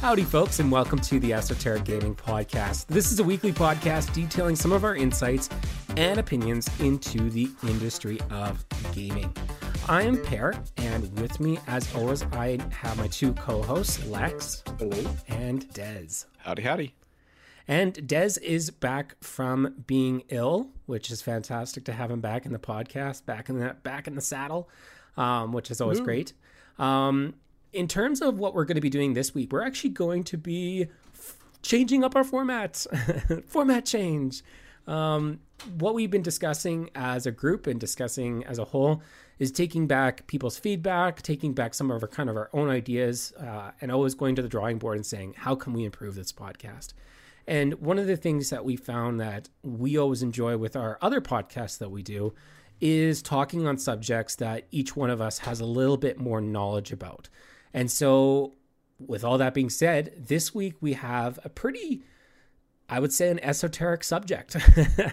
Howdy, folks, and welcome to the Esoteric Gaming Podcast. This is a weekly podcast detailing some of our insights and opinions into the industry of gaming. I am Per, and with me, as always, I have my two co hosts, Lex Hello. and Dez. Howdy, howdy. And Dez is back from being ill, which is fantastic to have him back in the podcast, back in the back in the saddle, um, which is always great. Um, in terms of what we're going to be doing this week, we're actually going to be f- changing up our formats, format change. Um, what we've been discussing as a group and discussing as a whole is taking back people's feedback, taking back some of our kind of our own ideas, uh, and always going to the drawing board and saying, how can we improve this podcast? And one of the things that we found that we always enjoy with our other podcasts that we do is talking on subjects that each one of us has a little bit more knowledge about. And so, with all that being said, this week we have a pretty, I would say, an esoteric subject.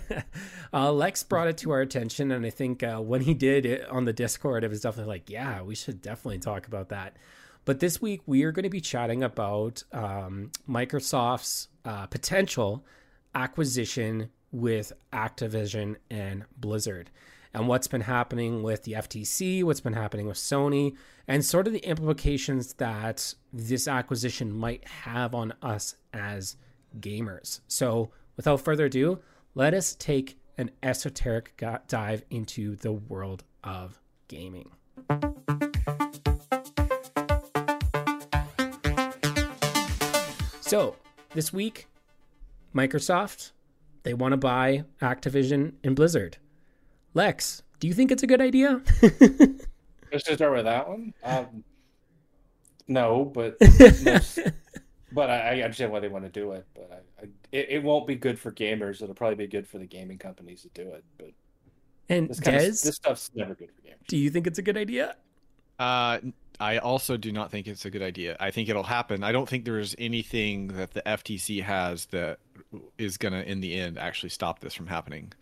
uh, Lex brought it to our attention, and I think uh, when he did it on the Discord, it was definitely like, yeah, we should definitely talk about that. But this week we are going to be chatting about um, Microsoft's uh, potential acquisition with Activision and Blizzard and what's been happening with the FTC, what's been happening with Sony, and sort of the implications that this acquisition might have on us as gamers. So, without further ado, let us take an esoteric dive into the world of gaming. So, this week, Microsoft, they want to buy Activision and Blizzard. Lex, do you think it's a good idea? Let's just start with that one. Um, no, but but I, I understand why they want to do it. But I, I, it, it won't be good for gamers. It'll probably be good for the gaming companies to do it. But and this, kind Des, of, this stuff's never good for gamers. do you think it's a good idea? Uh, I also do not think it's a good idea. I think it'll happen. I don't think there's anything that the FTC has that is gonna, in the end, actually stop this from happening.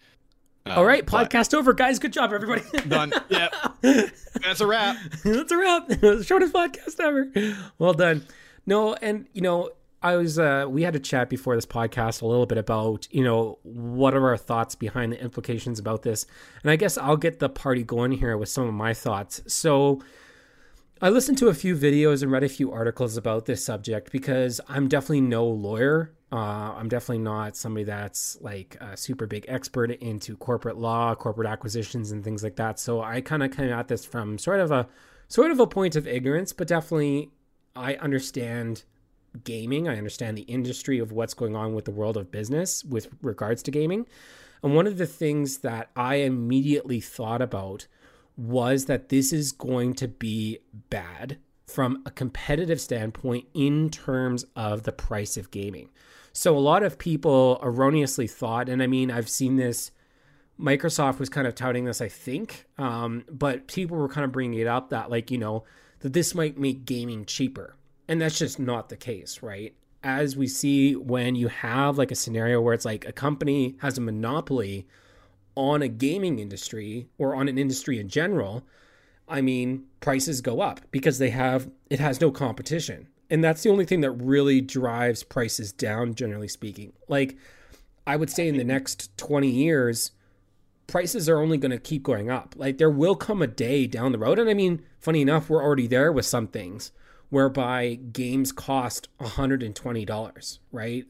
All right, but- podcast over, guys. Good job, everybody. Done. Yep. That's a wrap. That's a wrap. shortest podcast ever. Well done. No, and you know, I was uh we had a chat before this podcast a little bit about, you know, what are our thoughts behind the implications about this. And I guess I'll get the party going here with some of my thoughts. So I listened to a few videos and read a few articles about this subject because I'm definitely no lawyer. Uh, I'm definitely not somebody that's like a super big expert into corporate law, corporate acquisitions, and things like that. So I kind of came at this from sort of a sort of a point of ignorance, but definitely I understand gaming. I understand the industry of what's going on with the world of business with regards to gaming. And one of the things that I immediately thought about was that this is going to be bad from a competitive standpoint in terms of the price of gaming. So a lot of people erroneously thought, and I mean, I've seen this. Microsoft was kind of touting this, I think, um, but people were kind of bringing it up that, like, you know, that this might make gaming cheaper, and that's just not the case, right? As we see when you have like a scenario where it's like a company has a monopoly on a gaming industry or on an industry in general, I mean, prices go up because they have it has no competition. And that's the only thing that really drives prices down generally speaking. Like I would say in the next 20 years prices are only going to keep going up. Like there will come a day down the road and I mean, funny enough, we're already there with some things whereby games cost $120, right?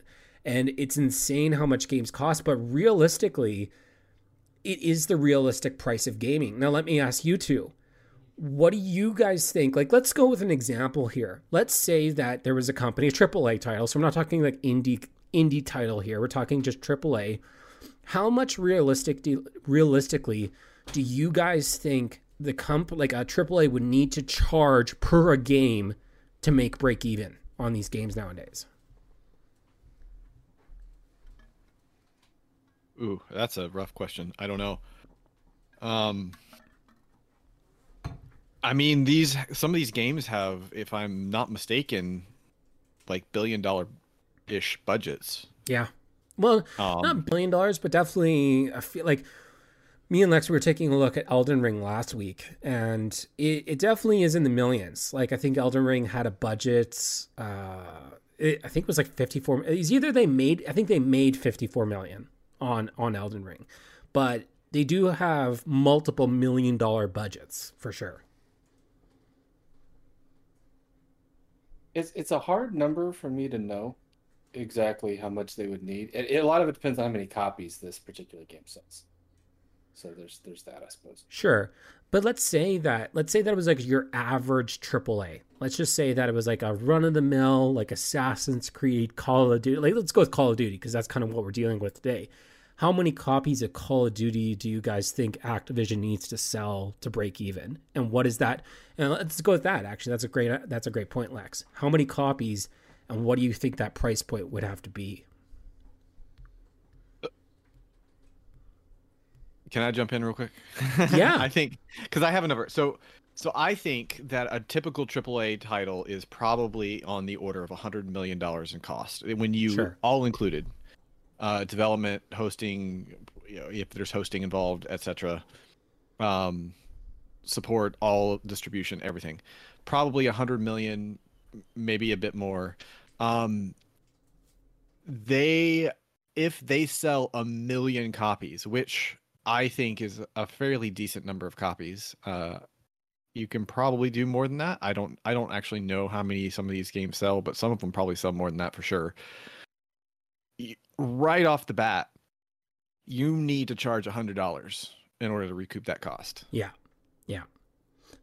And it's insane how much games cost, but realistically, it is the realistic price of gaming. Now, let me ask you two. What do you guys think? Like, let's go with an example here. Let's say that there was a company, a AAA title. So I'm not talking like indie indie title here. We're talking just AAA. How much realistic do, realistically do you guys think the comp like a AAA would need to charge per a game to make break even on these games nowadays? Ooh, that's a rough question. I don't know. Um, I mean, these some of these games have, if I'm not mistaken, like billion dollar ish budgets. Yeah. Well, Um, not billion dollars, but definitely I feel like me and Lex were taking a look at Elden Ring last week, and it, it definitely is in the millions. Like I think Elden Ring had a budget. Uh, it, I think it was like 54 it's either they made I think they made 54 million on on Elden Ring. But they do have multiple million dollar budgets for sure. It's it's a hard number for me to know exactly how much they would need. It, it- a lot of it depends on how many copies this particular game sells. So there's there's that, I suppose. Sure. But let's say that let's say that it was like your average AAA. Let's just say that it was like a run of the mill, like Assassin's Creed, Call of Duty. Like let's go with Call of Duty because that's kind of what we're dealing with today. How many copies of Call of Duty do you guys think Activision needs to sell to break even? And what is that? And let's go with that. Actually, that's a great that's a great point, Lex. How many copies and what do you think that price point would have to be? Can I jump in real quick? Yeah. I think because I have a number. So, so I think that a typical AAA title is probably on the order of hundred million dollars in cost when you Sure. all included, uh, development, hosting, you know, if there's hosting involved, etc. Um, support, all distribution, everything. Probably a hundred million, maybe a bit more. Um, they if they sell a million copies, which I think is a fairly decent number of copies. Uh, you can probably do more than that. I don't. I don't actually know how many some of these games sell, but some of them probably sell more than that for sure. Right off the bat, you need to charge a hundred dollars in order to recoup that cost. Yeah. Yeah.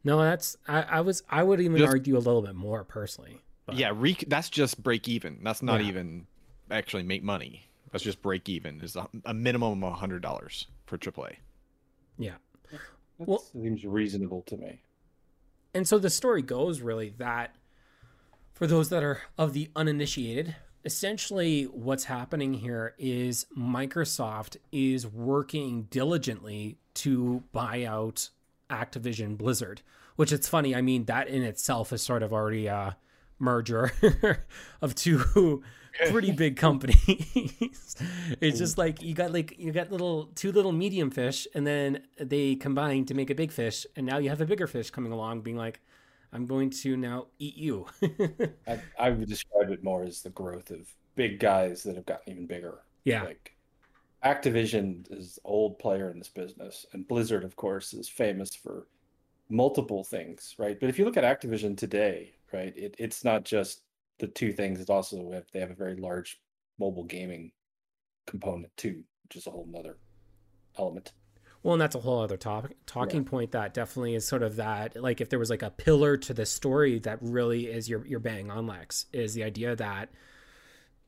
No, that's I, I was I would even Just- argue a little bit more personally. But Yeah, that's just break even. That's not Yeah. even actually make money. That's just break even. Is a, a minimum of a hundred dollars for AAA. Yeah. That Well- seems reasonable to me. And so the story goes really that for those that are of the uninitiated, essentially what's happening here is Microsoft is working diligently to buy out Activision Blizzard, which it's funny. I mean, that in itself is sort of already a merger of two pretty big companies. it's just like you got like you got little two little medium fish and then they combine to make a big fish and now you have a bigger fish coming along being like I'm going to now eat you. I, I would describe it more as the growth of big guys that have gotten even bigger. yeah. Like Activision is old player in this business, and Blizzard, of course, is famous for multiple things, right? But if you look at Activision today, right, it, it's not just the two things. It's also if they have a very large mobile gaming component too, which is a whole nother element. Well, and that's a whole other topic talking point that definitely is sort of that like if there was like a pillar to the story that really is your your bang on Lex is the idea that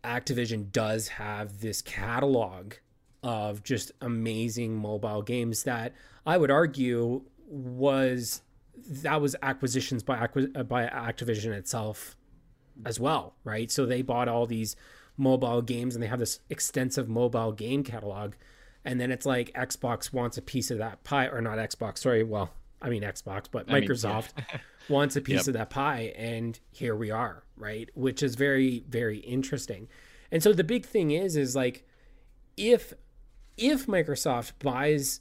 Activision does have this catalog of just amazing mobile games that I would argue was that was acquisitions by by Activision itself as well, right? So they bought all these mobile games and they have this extensive mobile game catalog and then it's like Xbox wants a piece of that pie or not Xbox, sorry, well, I mean Xbox, but I mean, yeah. Microsoft wants a piece Yep. of that pie and here we are, right? Which is very very interesting. And so the big thing is is like if if Microsoft buys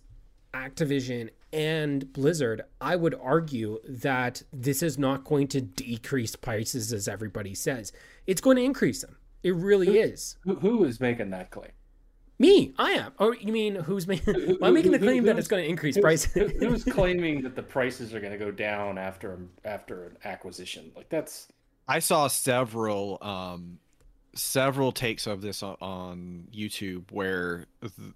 Activision and Blizzard, I would argue that this is not going to decrease prices as everybody says. It's going to increase them. It really is. Who, who is making that claim? Me, I am. Or you mean who's making? Well, I'm making the who- claim that it's going to increase prices. who- who's claiming that the prices are going to go down after after an acquisition? Like that's I saw several um several takes of this on, on YouTube where th-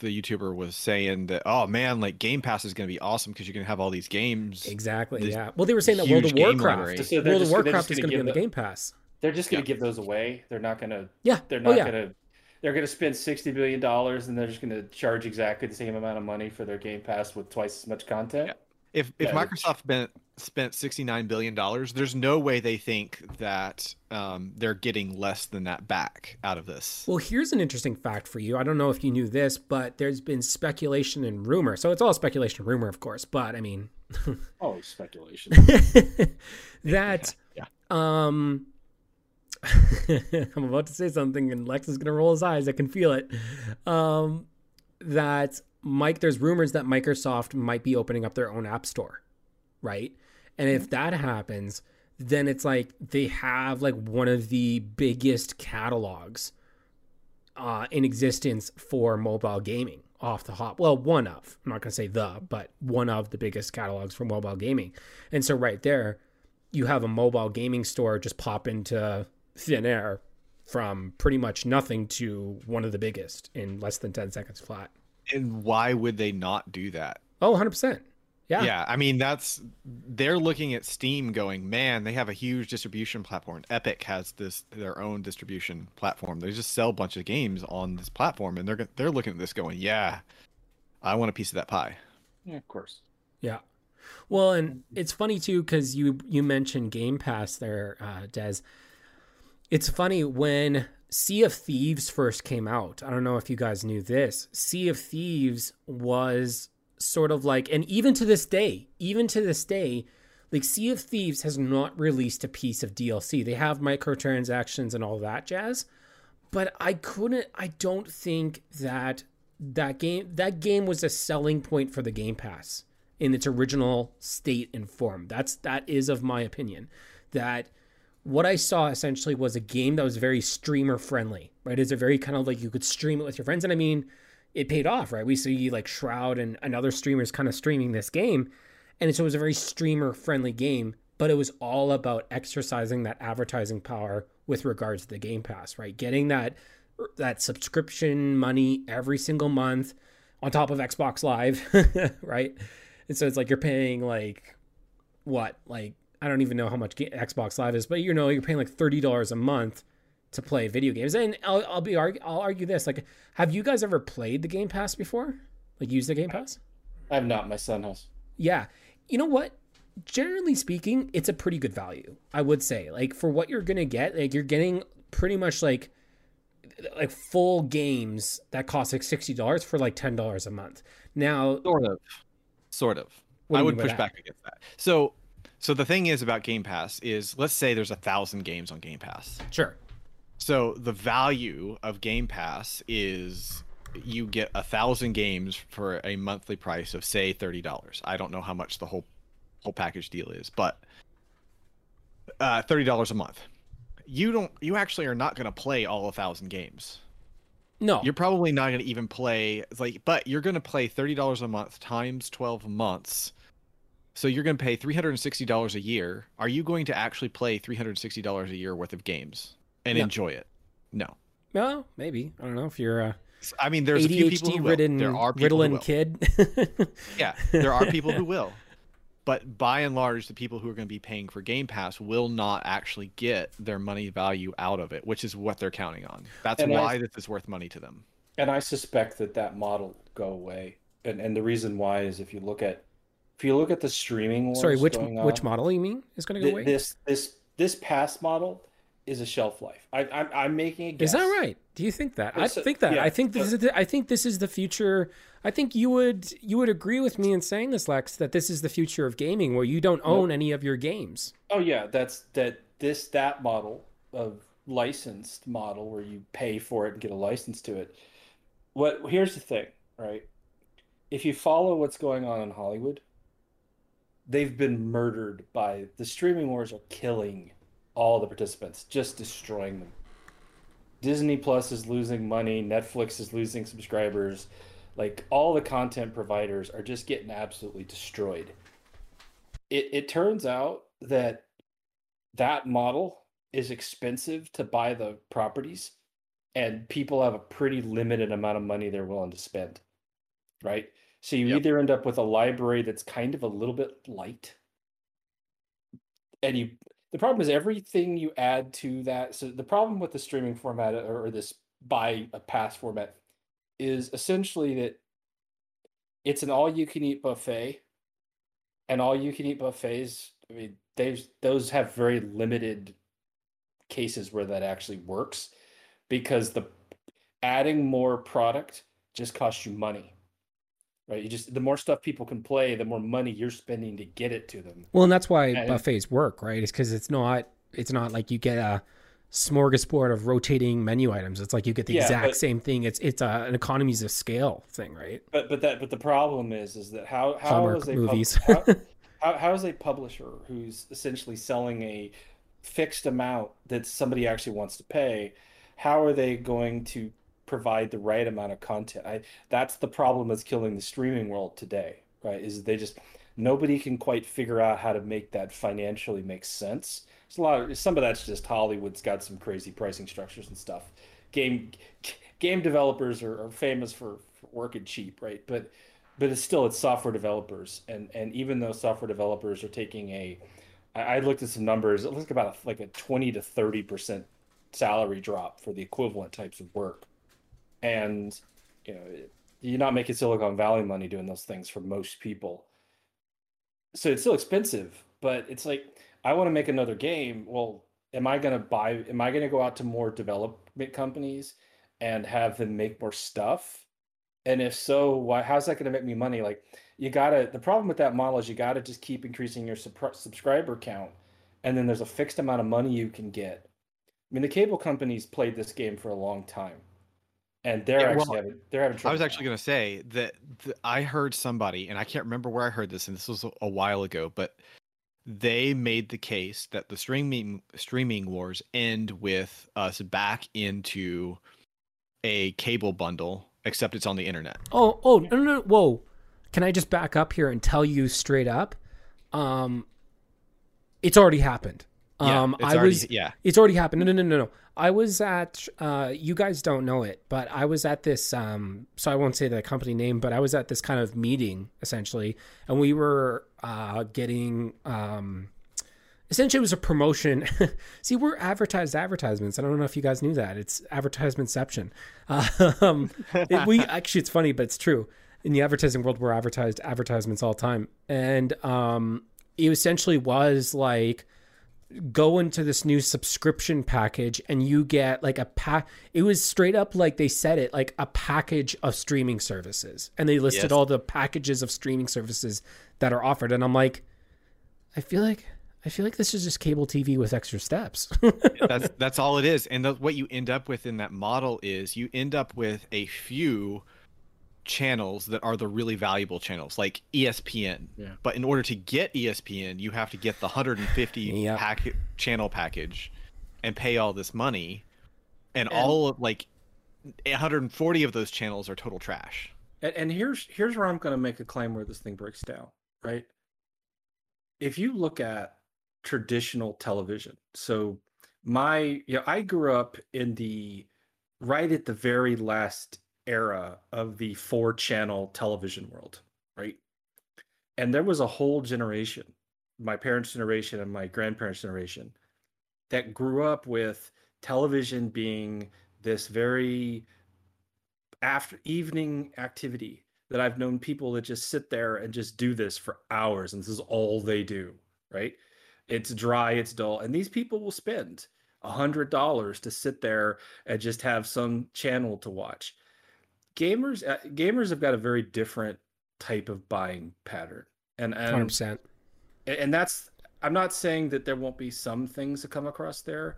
the YouTuber was saying that oh man like Game Pass is going to be awesome because you're going to have all these games. exactly. This Yeah. Well, they were saying that World of Warcraft. So World just- of Warcraft is gonna be on the the- Game Pass. they're just going Yeah. to give those away. They're not going to Yeah. they're oh not yeah. going to they're going to spend 60 billion dollars and they're just going to charge exactly the same amount of money for their game pass with twice as much content Yeah. If if Yeah. Microsoft spent spent 69 billion dollars, there's no way they think that um, they're getting less than that back out of this. Well, here's an interesting fact for you. I don't know if you knew this, but there's been speculation and rumor. So it's all speculation and rumor, of course. But I mean, oh speculation that Yeah. um I'm about to say something and Lex is gonna roll his eyes. I can feel it. Um that Mike there's rumors that Microsoft might be opening up their own app store, right? And if that happens, then it's like they have like one of the biggest catalogs uh, in existence for mobile gaming off the hop. Well, one of, I'm not going to say the, but one of the biggest catalogs for mobile gaming. And so right there, you have a mobile gaming store just pop into thin air from pretty much nothing to one of the biggest in less than 10 seconds flat. And why would they not do that? Oh, 100%. Yeah. Yeah, I mean that's they're looking at Steam going, man, they have a huge distribution platform. Epic has this their own distribution platform. They just sell a bunch of games on this platform and they're they're looking at this going, yeah, I want a piece of that pie. Yeah, of course. Yeah. Well, and it's funny too cuz you you mentioned Game Pass there, uh Des. It's funny when Sea of Thieves first came out. I don't know if you guys knew this. Sea of Thieves was sort of like, and even to this day, even to this day, like Sea of Thieves has not released a piece of DLC. They have microtransactions and all that jazz, but I couldn't. I don't think that that game that game was a selling point for the Game Pass in its original state and form. That's that is of my opinion that what I saw essentially was a game that was very streamer friendly, right? It's a very kind of like you could stream it with your friends. And I mean, it paid off, right? We see like Shroud and, and other streamers kind of streaming this game. And so it was a very streamer friendly game, but it was all about exercising that advertising power with regards to the Game Pass, right? Getting that that subscription money every single month on top of Xbox Live, right? And so it's like you're paying like what? Like I don't even know how much Xbox Live is, but you know, you're paying like $30 a month to play video games. And I'll, I'll be I'll argue this: like, have you guys ever played the Game Pass before? Like, used the Game Pass? I have not. My son has. Yeah, you know what? Generally speaking, it's a pretty good value. I would say, like, for what you're gonna get, like, you're getting pretty much like like full games that cost like sixty dollars for like ten dollars a month. Now, sort of, sort of. I would push back against that. So, so the thing is about Game Pass is, let's say there's a thousand games on Game Pass. Sure. So the value of Game Pass is you get a thousand games for a monthly price of say thirty dollars. I don't know how much the whole whole package deal is, but uh, thirty dollars a month. You don't. You actually are not going to play all a thousand games. No, you're probably not going to even play like, but you're going to play thirty dollars a month times twelve months. So you're going to pay three hundred and sixty dollars a year. Are you going to actually play three hundred sixty dollars a year worth of games? and no. enjoy it. No. No, maybe. I don't know if you're uh, a I mean, there's ADHD a few people who ridden, will. There are people Ritalin kid. yeah, there are people who will. But by and large, the people who are going to be paying for Game Pass will not actually get their money value out of it, which is what they're counting on. That's and why I, this is worth money to them. And I suspect that that model will go away. And and the reason why is if you look at if you look at the streaming Sorry, which which model you mean is going to go away? This this this pass model is a shelf life. I, I'm, I'm making a guess. Is that right? Do you think that? It's I think that. Yeah, I think this but, is. The, I think this is the future. I think you would you would agree with me in saying this, Lex, that this is the future of gaming, where you don't own any of your games. Oh yeah, that's that. This that model of licensed model where you pay for it and get a license to it. What here's the thing, right? If you follow what's going on in Hollywood, they've been murdered by the streaming wars are killing all the participants, just destroying them. Disney Plus is losing money, Netflix is losing subscribers. Like all the content providers are just getting absolutely destroyed. It it turns out that that model is expensive to buy the properties and people have a pretty limited amount of money they're willing to spend. Right? So you yep. either end up with a library that's kind of a little bit light and you the problem is everything you add to that. So the problem with the streaming format or, this buy a pass format is essentially that it's an all you can eat buffet, and all you can eat buffets. I mean, those those have very limited cases where that actually works because the adding more product just costs you money right? You just the more stuff people can play, the more money you're spending to get it to them. Well, and that's why and, buffets work, right? It's because it's not it's not like you get a smorgasbord of rotating menu items. It's like you get the yeah, exact but, same thing. It's it's a, an economies of scale thing, right? But but that but the problem is is that how how Hallmark is movies. Pub, how, how, how is a publisher who's essentially selling a fixed amount that somebody actually wants to pay? How are they going to provide the right amount of content? I that's the problem that's killing the streaming world today, right? Is they just nobody can quite figure out how to make that financially make sense. It's a lot of some of that's just Hollywood's got some crazy pricing structures and stuff. Game game developers are, are famous for, for working cheap, right? But but it's still it's software developers, and and even though software developers are taking a, I, I looked at some numbers. It looks about a, like a twenty to thirty percent salary drop for the equivalent types of work, and you know you're not making Silicon Valley money doing those things for most people. So it's still expensive, but it's like I want to make another game. Well, am I going to buy? Am I going to go out to more development companies and have them make more stuff? And if so, why? How's that going to make me money? Like, you gotta. The problem with that model is you gotta just keep increasing your sub- subscriber count, and then there's a fixed amount of money you can get. I mean, the cable companies played this game for a long time, and they're Yeah, actually well, having they're having trouble. I was actually going to say that th- I heard somebody, and I can't remember where I heard this, and this was a, a while ago, but they made the case that the streaming streaming wars end with us back into a cable bundle, except it's on the internet. Oh, oh, no, no, no, whoa. Can I just back up here and tell you straight up? Um, it's already happened. Yeah, Um, it's I already, was, yeah, it's already happened. No, no, no, no, no. I was at, uh, you guys don't know it, but I was at this, um, so I won't say the company name, but I was at this kind of meeting essentially, and we were, uh, getting, um, essentially it was a promotion. See, we're advertised advertisements. I don't know if you guys knew that. It's advertisementception. Um, it- we actually, it's funny, but it's true. In the advertising world, we're advertised advertisements all the time, and um, it essentially was like go into this new subscription package and you get like a pack it was straight up like they said it like a package of streaming services and they listed Yes. all the packages of streaming services that are offered and i'm like i feel like i feel like this is just cable tv with extra steps that's that's all it is. And the, what you end up with in that model is you end up with a few channels that are the really valuable channels, like ESPN. Yeah. But in order to get ESPN, you have to get the 150 Yep. pack channel package and pay all this money. And, And- all of like 140 of those channels are total trash. And, and here's here's where I'm going to make a claim where this thing breaks down, right? If you look at traditional television, so my you know I grew up in the right at the very last era of the four channel television world, right? And there was a whole generation, my parents' generation and my grandparents' generation, that grew up with television being this very after evening activity that I've known people that just sit there and just do this for hours and this is all they do, right? It's dry, it's dull. And these people will spend a hundred dollars to sit there and just have some channel to watch. Gamers uh, gamers have got a very different type of buying pattern. And and 100% and that's i'm not saying that there won't be some things to come across there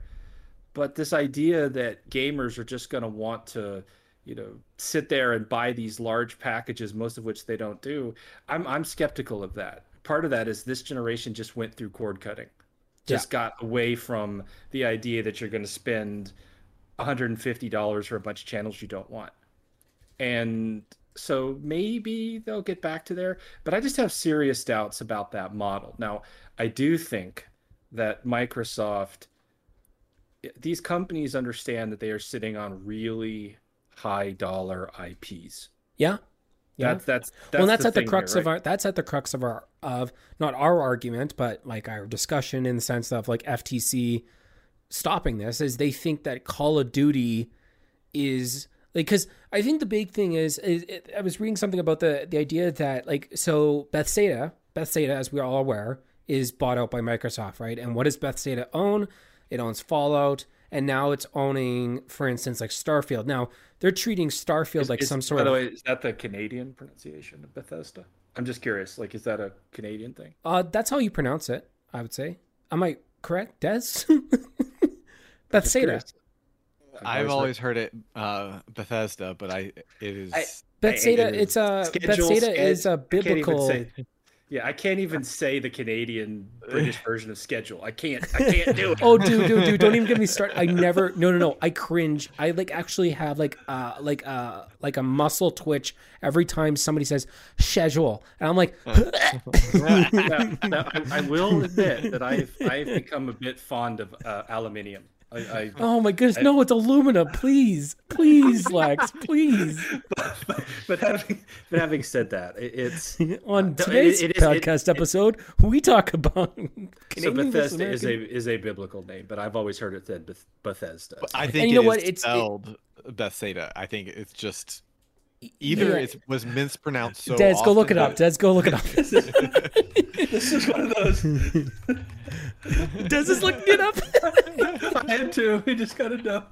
but this idea that gamers are just going to want to you know sit there and buy these large packages most of which they don't do i'm i'm skeptical of that. Part of that is this generation just went through cord cutting. Just got away from the idea that you're going to spend $150 for a bunch of channels you don't want and so maybe they'll get back to there but i just have serious doubts about that model. Now i do think that microsoft these companies understand that they are sitting on really high dollar ips yeah. Yeah. That's that's, that's well that's the at the crux here, of our that's at the crux of our of not our argument but like our discussion in the sense of like ftc stopping this is they think that call of duty is like because i think the big thing is, is it, i was reading something about the the idea that like so bethsaida bethsaida as we are all aware is bought out by microsoft right and what does bethsaida own it owns fallout and now it's owning for instance like starfield now they're treating starfield Is- like is- some sort by the of way is that the canadian pronunciation of bethesda i'm just curious like is that a canadian thing Uh, that's how you pronounce it. I would say. Am I correct, Des? Bethsaida. Curious. I've always heard it uh, Bethesda, but I it is I- Bethsaida. I- It's a Schedule, Bethsaida sched- is a I can't biblical. say- Yeah, I can't even say the Canadian British version of schedule. I can't. I can't do it. Oh, dude, dude, dude! Don't even get me started. I never. No, no, no. I cringe. I like actually have like uh like uh like a muscle twitch every time somebody says schedule, and I'm like, now, now, I, I will admit that I've I've become a bit fond of uh, aluminium. I, I, oh my goodness, no, it's aluminum. Please, please, Lex, please. but, but having but having said that, it, it's On today's it- it is- it- podcast episode, we talk about so Canadian versus Bethesda is a is a biblical name, but I've always heard it said Beth- Bethesda. I think you know it what? is It's- it- spelled Bethsaida. I think it's just either Yeah. it was mispronounced so. Des, go look it up. Des, go look it up. this is one of those. Des is looking it up. I had to. We just gotta know.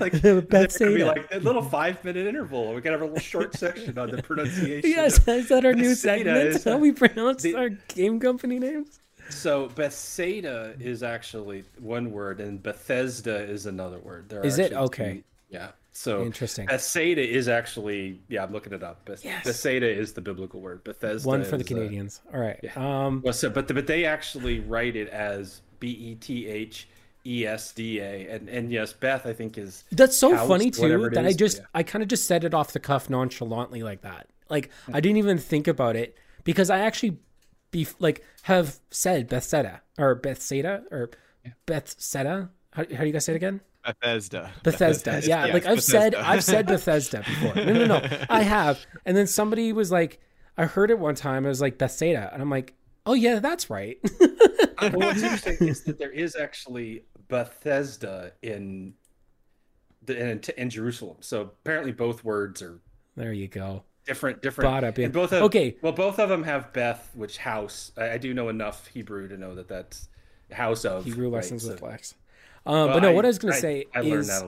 Like Bethsaida. there's be like a little five minute interval. We gotta have a little short section on the pronunciation. yes, of- is that our new Bethsaida segment? is, How we pronounce the- our game company names? So Bethsaida is actually one word, and Bethesda is another word. There is are it? Okay. two- yeah. So Interesting. Bethsaida is actually yeah. I'm looking it up. Beth- Yes. Bethsaida is the biblical word. Bethesda. One for the is, uh, Canadians. All right. yeah. Um, Well, so but but they actually write it as B E T H E S D A, and and yes, Beth I think is That's so house, funny too that I just yeah. I kind of just said it off the cuff nonchalantly like that. Like I didn't even think about it because I actually be like have said Bethsaida or Bethsaida or Bethsaida. How, how do you guys say it again? Bethesda. Bethesda. Bethesda. Yeah, Yes, like I've said Bethesda. I've said Bethesda before. No, no, no. I have. And then somebody was like I heard it one time. It was like Bethsaida and I'm like, "Oh yeah, that's right." well, what's interesting is that there is actually Bethesda in the in, in Jerusalem. So apparently both words are there you go. different. Different. Brought up in- and both have, Okay. Well, both of them have Beth, which house. I, I do know enough Hebrew to know that that's house of Hebrew right? lessons So- with Lex. Um, well, but no, what I was going to say I learned is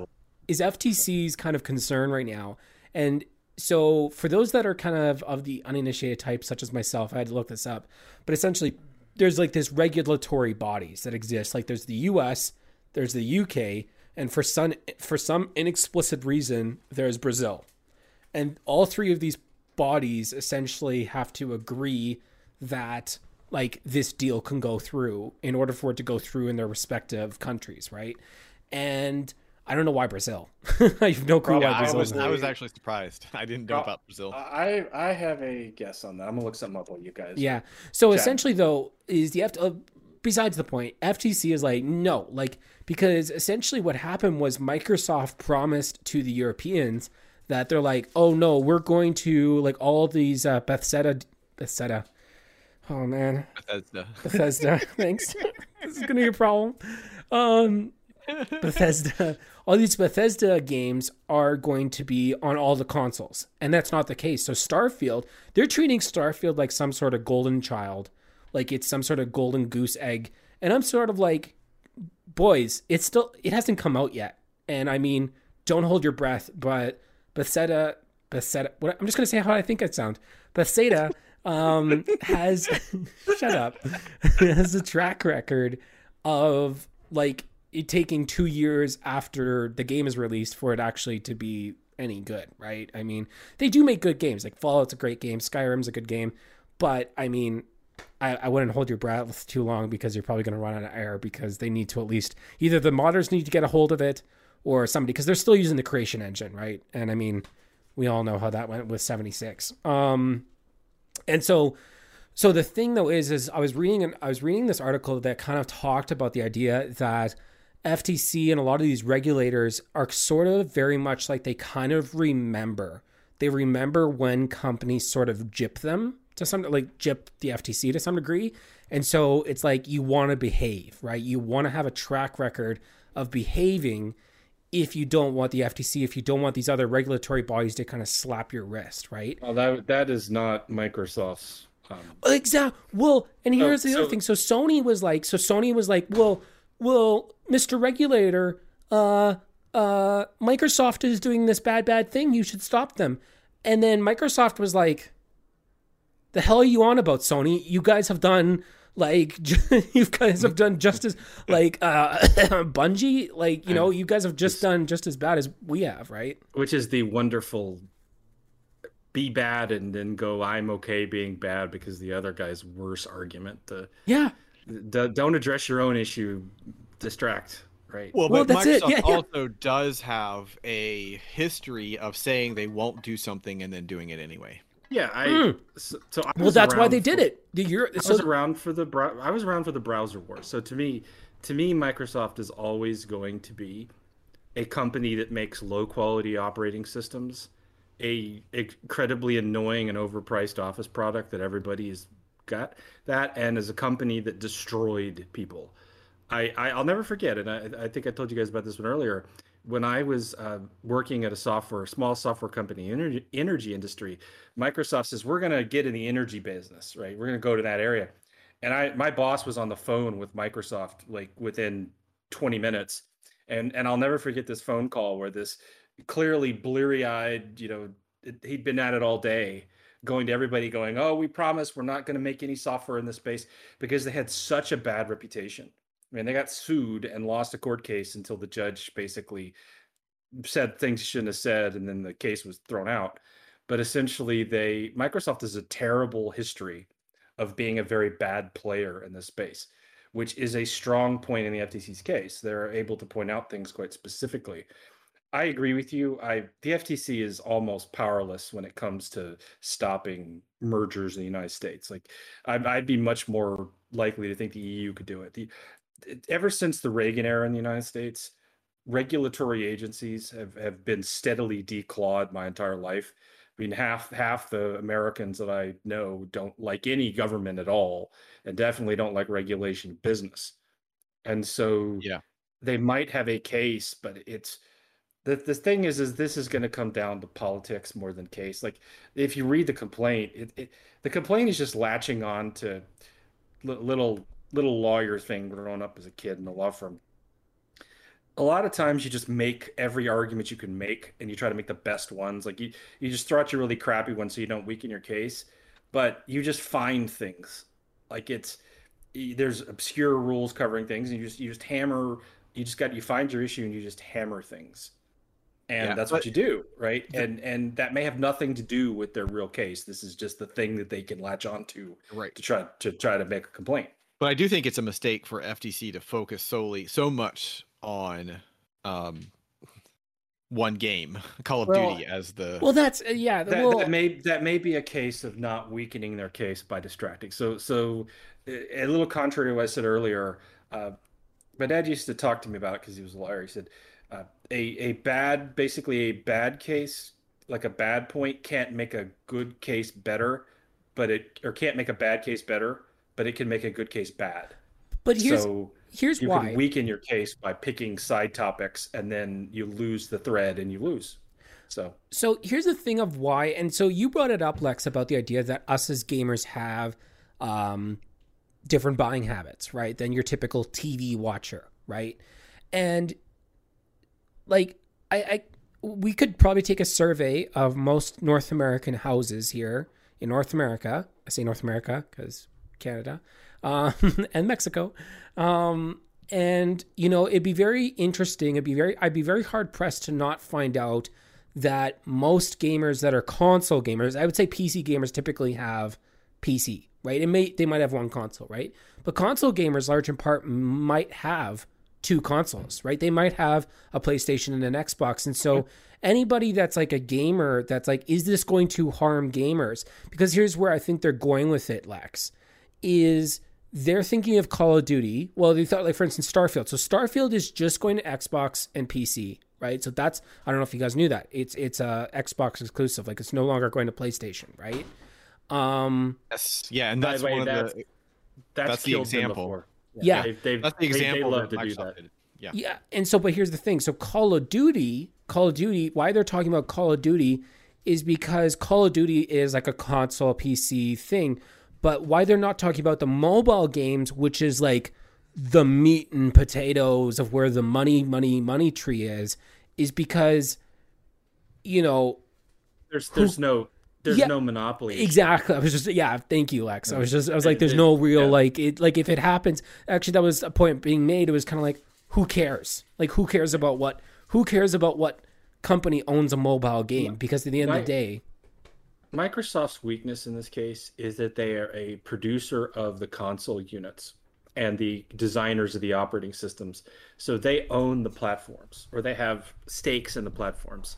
is FTC's kind of concern right now. And so for those that are kind of of the uninitiated type, such as myself, I had to look this up. But essentially, there's like this regulatory bodies that exist. Like there's the U.S., there's the U.K., and for some for some inexplicit reason, there's Brazil. And all three of these bodies essentially have to agree that like this deal can go through in order for it to go through in their respective countries, right? And I don't know why Brazil. I have no clue Yeah, why I was I was actually surprised. I didn't know Well, about Brazil. I I have a guess on that. I'm gonna look something up while you guys. Yeah. So Chat. essentially, though, is the F- uh, besides the point, FTC is like no, like because essentially what happened was Microsoft promised to the Europeans that they're like, oh no, we're going to like all these uh, Bethesda, Bethesda. Oh man, Bethesda. Bethesda. Thanks. this is gonna be a problem. Um, Bethesda. All these Bethesda games are going to be on all the consoles, and that's not the case. So Starfield, they're treating Starfield like some sort of golden child, like it's some sort of golden goose egg, and I'm sort of like, boys, it's still it hasn't come out yet, and I mean, don't hold your breath, but Bethesda, Bethesda. What, I'm just gonna say how I think it sounds. Bethesda um, has shut up has a track record of like it taking two years after the game is released for it actually to be any good, right? I mean, they do make good games. Like Fallout's a great game, Skyrim's a good game, but I mean, I, I wouldn't hold your breath too long because you're probably going to run out of air because they need to at least either the modders need to get a hold of it or somebody because they're still using the creation engine, right? And I mean, we all know how that went with 76. Um, and so so the thing though is is I was reading an, I was reading this article that kind of talked about the idea that FTC and a lot of these regulators are sort of very much like they kind of remember. They remember when companies sort of jip them to some like jip the FTC to some degree. And so it's like you want to behave, right? You want to have a track record of behaving if you don't want the FTC, if you don't want these other regulatory bodies to kind of slap your wrist, right? Well, that that is not Microsoft's. Um, Exactly. Well, and here's the so- other thing. So Sony was like, so Sony was like, well, well, Mr. Regulator, uh, uh, Microsoft is doing this bad, bad thing. You should stop them. And then Microsoft was like, the hell are you on about, Sony? You guys have done like, you guys have done just as like uh, Bungie, like you know, you guys have just done just as bad as we have, right? which is the wonderful be bad and then go I'm okay being bad because the other guy's worse argument. The Yeah. the don't address your own issue, distract. Right. Well, Well, but that's it. Microsoft Yeah, yeah. also does have a history of saying they won't do something and then doing it anyway. Yeah. I. Mm. So, so I Well, that's why they did it. The year I so was around for the I was around for the browser war. So to me, to me, Microsoft is always going to be a company that makes low quality operating systems, a incredibly annoying and overpriced office product that everybody has got that, and as a company that destroyed people. I, I I'll never forget, and I, I think I told you guys about this one earlier. When I was uh, working at a software, small software company, energy, energy industry, Microsoft says we're going to get in the energy business, right? We're going to go to that area, and I my boss was on the phone with Microsoft like within 20 minutes, and and I'll never forget this phone call where this clearly bleary eyed, you know, he'd been at it all day, going to everybody, going, "Oh, we promise we're not going to make any software in this space," because they had such a bad reputation. I mean, they got sued and lost a court case until the judge basically said things he shouldn't have said, and then the case was thrown out. But essentially, they Microsoft has a terrible history of being a very bad player in this space, which is a strong point in the FTC's case. They're able to point out things quite specifically. I agree with you. I the FTC is almost powerless when it comes to stopping mergers in the United States. Like I'd, I'd be much more likely to think the EU could do it. The it- ever since the Reagan era in the United States, regulatory agencies have, have been steadily declawed my entire life. I mean, half half the Americans that I know don't like any government at all, and definitely don't like regulation of business. And so, Yeah. they might have a case, but it's the the thing is, is this is going to come down to politics more than case. Like, if you read the complaint, it, it the complaint is just latching on to li- little little lawyer thing growing up as a kid in the law firm. A lot of times you just make every argument you can make and you try to make the best ones. Like you, you just throw out your really crappy ones so you don't weaken your case, but you just find things. Like it's there's obscure rules covering things and you just you just hammer you just got you find your issue and you just hammer things. And Yeah, that's what you do, right? And and that may have nothing to do with their real case. This is just the thing that they can latch onto Right. to try to try to make a complaint. But I do think it's a mistake for FTC to focus solely so much on um one game, Call of Well- Duty as the well that's uh, yeah that, well, that may that may be a case of not weakening their case by distracting. So so a a little contrary to what I said earlier, uh, my dad used to talk to me about it because he was a lawyer. He said uh, a a bad basically a bad case like a bad point can't make a good case better, but it or can't make a bad case better, but it can make a good case bad. but here's so here's you why can weaken your case by picking side topics, and then you lose the thread and you lose. So So here's the thing of why, and so you brought it up, Lex, about the idea that us as gamers have um, different buying habits, right, than your typical TV watcher, right? And like, I, I we could probably take a survey of most North American houses here in North America. I say North America because Canada um, and Mexico. Um, and you know, it'd be very interesting. It'd be very, I'd be very hard pressed to not find out that most gamers that are console gamers, I would say PC gamers typically have PC, right? It may they might have one console, right? But console gamers, large in part, might have two consoles, right? They might have a PlayStation and an Xbox, and so anybody that's like a gamer that's like, is this going to harm gamers? Because here's where I think they're going with it, Lex, is they're thinking of Call of Duty. Well, they thought like for instance Starfield. So Starfield is just going to Xbox and PC, right? So that's I don't know if you guys knew that. It's it's a Xbox exclusive. Like it's no longer going to PlayStation, right? Um yes, yeah, and that's the way, one of that's- the that's, That's the example. before. yeah. They've, they've, that's the they- they example love that to do that. did. Yeah. Yeah, and so but here's the thing. So Call of Duty, Call of Duty, why they're talking about Call of Duty is because Call of Duty is like a console PC thing, but why they're not talking about the mobile games, which is like the meat and potatoes of where the money, money, money tree is, is because you know There's there's no there's Yeah, no monopoly. Exactly. I was just yeah. Thank you, Lex. I was just I was like, there's no real yeah. like it like if it happens. Actually, that was a point being made. It was kind of like who cares? Like who cares about what? Who cares about what company owns a mobile game? Because at the end of the day, Microsoft's weakness in this case is that they are a producer of the console units and the designers of the operating systems. So they own the platforms or they have stakes in the platforms.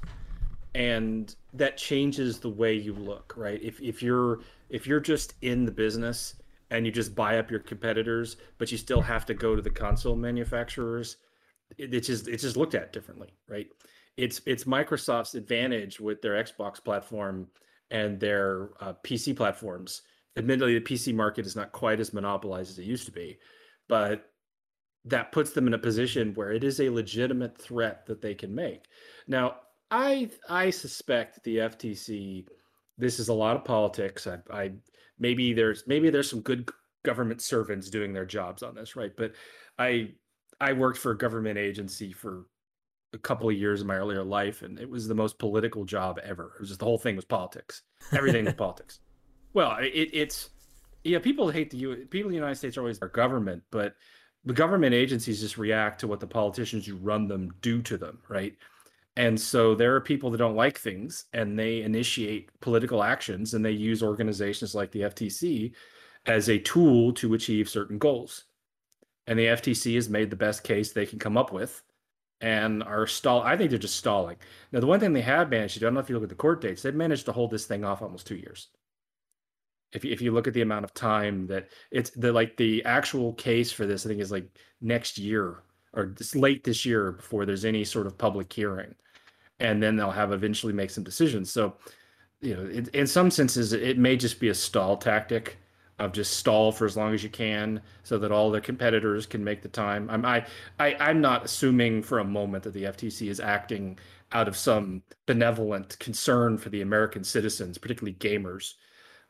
And that changes the way you look, right? If if you're if you're just in the business and you just buy up your competitors, but you still have to go to the console manufacturers, it, it's just it's just looked at differently, right? It's it's Microsoft's advantage with their Xbox platform and their uh, PC platforms. Admittedly, the PC market is not quite as monopolized as it used to be, but that puts them in a position where it is a legitimate threat that they can make. Now, I I suspect the FTC. This is a lot of politics. I, I maybe there's maybe there's some good government servants doing their jobs on this, right? But I I worked for a government agency for a couple of years in my earlier life, and it was the most political job ever. It was just the whole thing was politics. Everything was politics. Well, it, it's yeah. People hate the U. People in the United States are always our government, but the government agencies just react to what the politicians who run them do to them, right? And so there are people that don't like things, and they initiate political actions, and they use organizations like the FTC as a tool to achieve certain goals. And the FTC has made the best case they can come up with and are stall. I think they're just stalling. Now, the one thing they have managed to do, I don't know if you look at the court dates, they've managed to hold this thing off almost two years. If you, if you look at the amount of time that it's the like the actual case for this, I think is like next year or this late this year before there's any sort of public hearing, and then they'll have eventually make some decisions. So, you know, it, in some senses, it may just be a stall tactic of just stall for as long as you can so that all the competitors can make the time. I'm I, I I'm not assuming for a moment that the FTC is acting out of some benevolent concern for the American citizens, particularly gamers.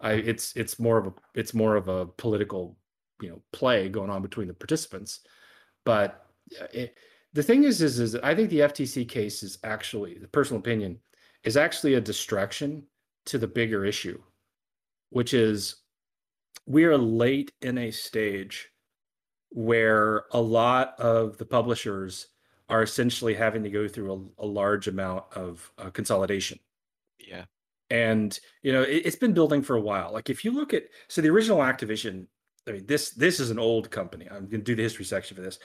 I it's it's more of a it's more of a political you know play going on between the participants. But eh, it, the thing is is is I think the FTC case is actually the personal opinion is actually a distraction to the bigger issue, which is we are late in a stage where a lot of the publishers are essentially having to go through a, a large amount of uh, consolidation. Yeah. And you know, it, it's been building for a while. Like if you look at so the original Activision, I mean this this is an old company. I'm going to do the history section for this.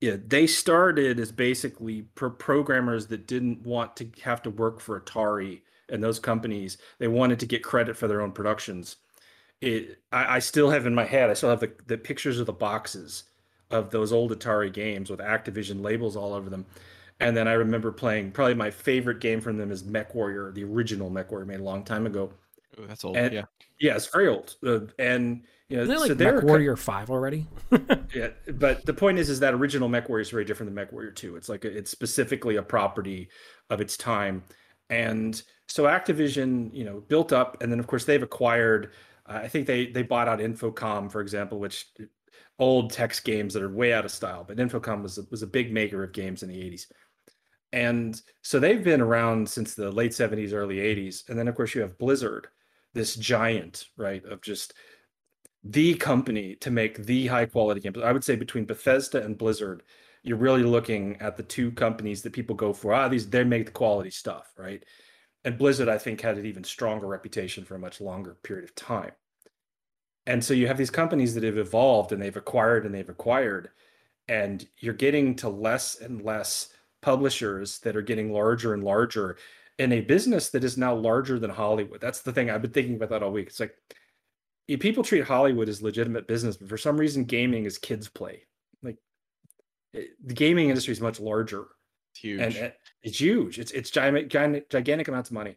Yeah, they started as basically pro- programmers that didn't want to have to work for Atari and those companies. They wanted to get credit for their own productions it I, I, still have in my head i still have the, the pictures of the boxes of those old atari games with activision labels all over them. And then i remember playing probably my favorite game from them is mech warrior the original mech warrior made a long time ago. Ooh, that's old and, yeah. yeah it's very old. Uh, and you know Isn't it like so Mech they're Warrior Five already? yeah but the point is is that original mech warrior is very different than mech warrior 2 it's like a, it's specifically a property of its time. And so activision you know built up and then of course they've acquired I think they they bought out Infocom, for example, which old text games that are way out of style. But Infocom was a, was a big maker of games in the 80s. And so they've been around since the late 70s, early 80s. And then of course you have Blizzard, this giant, right, of just the company to make the high quality games. I would say between Bethesda and Blizzard, you're really looking at the two companies that people go for. Ah, these they make the quality stuff, right? And Blizzard, I think, had an even stronger reputation for a much longer period of time. And so you have these companies that have evolved and they've acquired and they've acquired, and you're getting to less and less publishers that are getting larger and larger in a business that is now larger than Hollywood. That's the thing I've been thinking about that all week. It's like people treat Hollywood as legitimate business, but for some reason, gaming is kids' play. Like it, the gaming industry is much larger it's huge. and it's huge. It's it's giant, gigantic, gigantic amounts of money.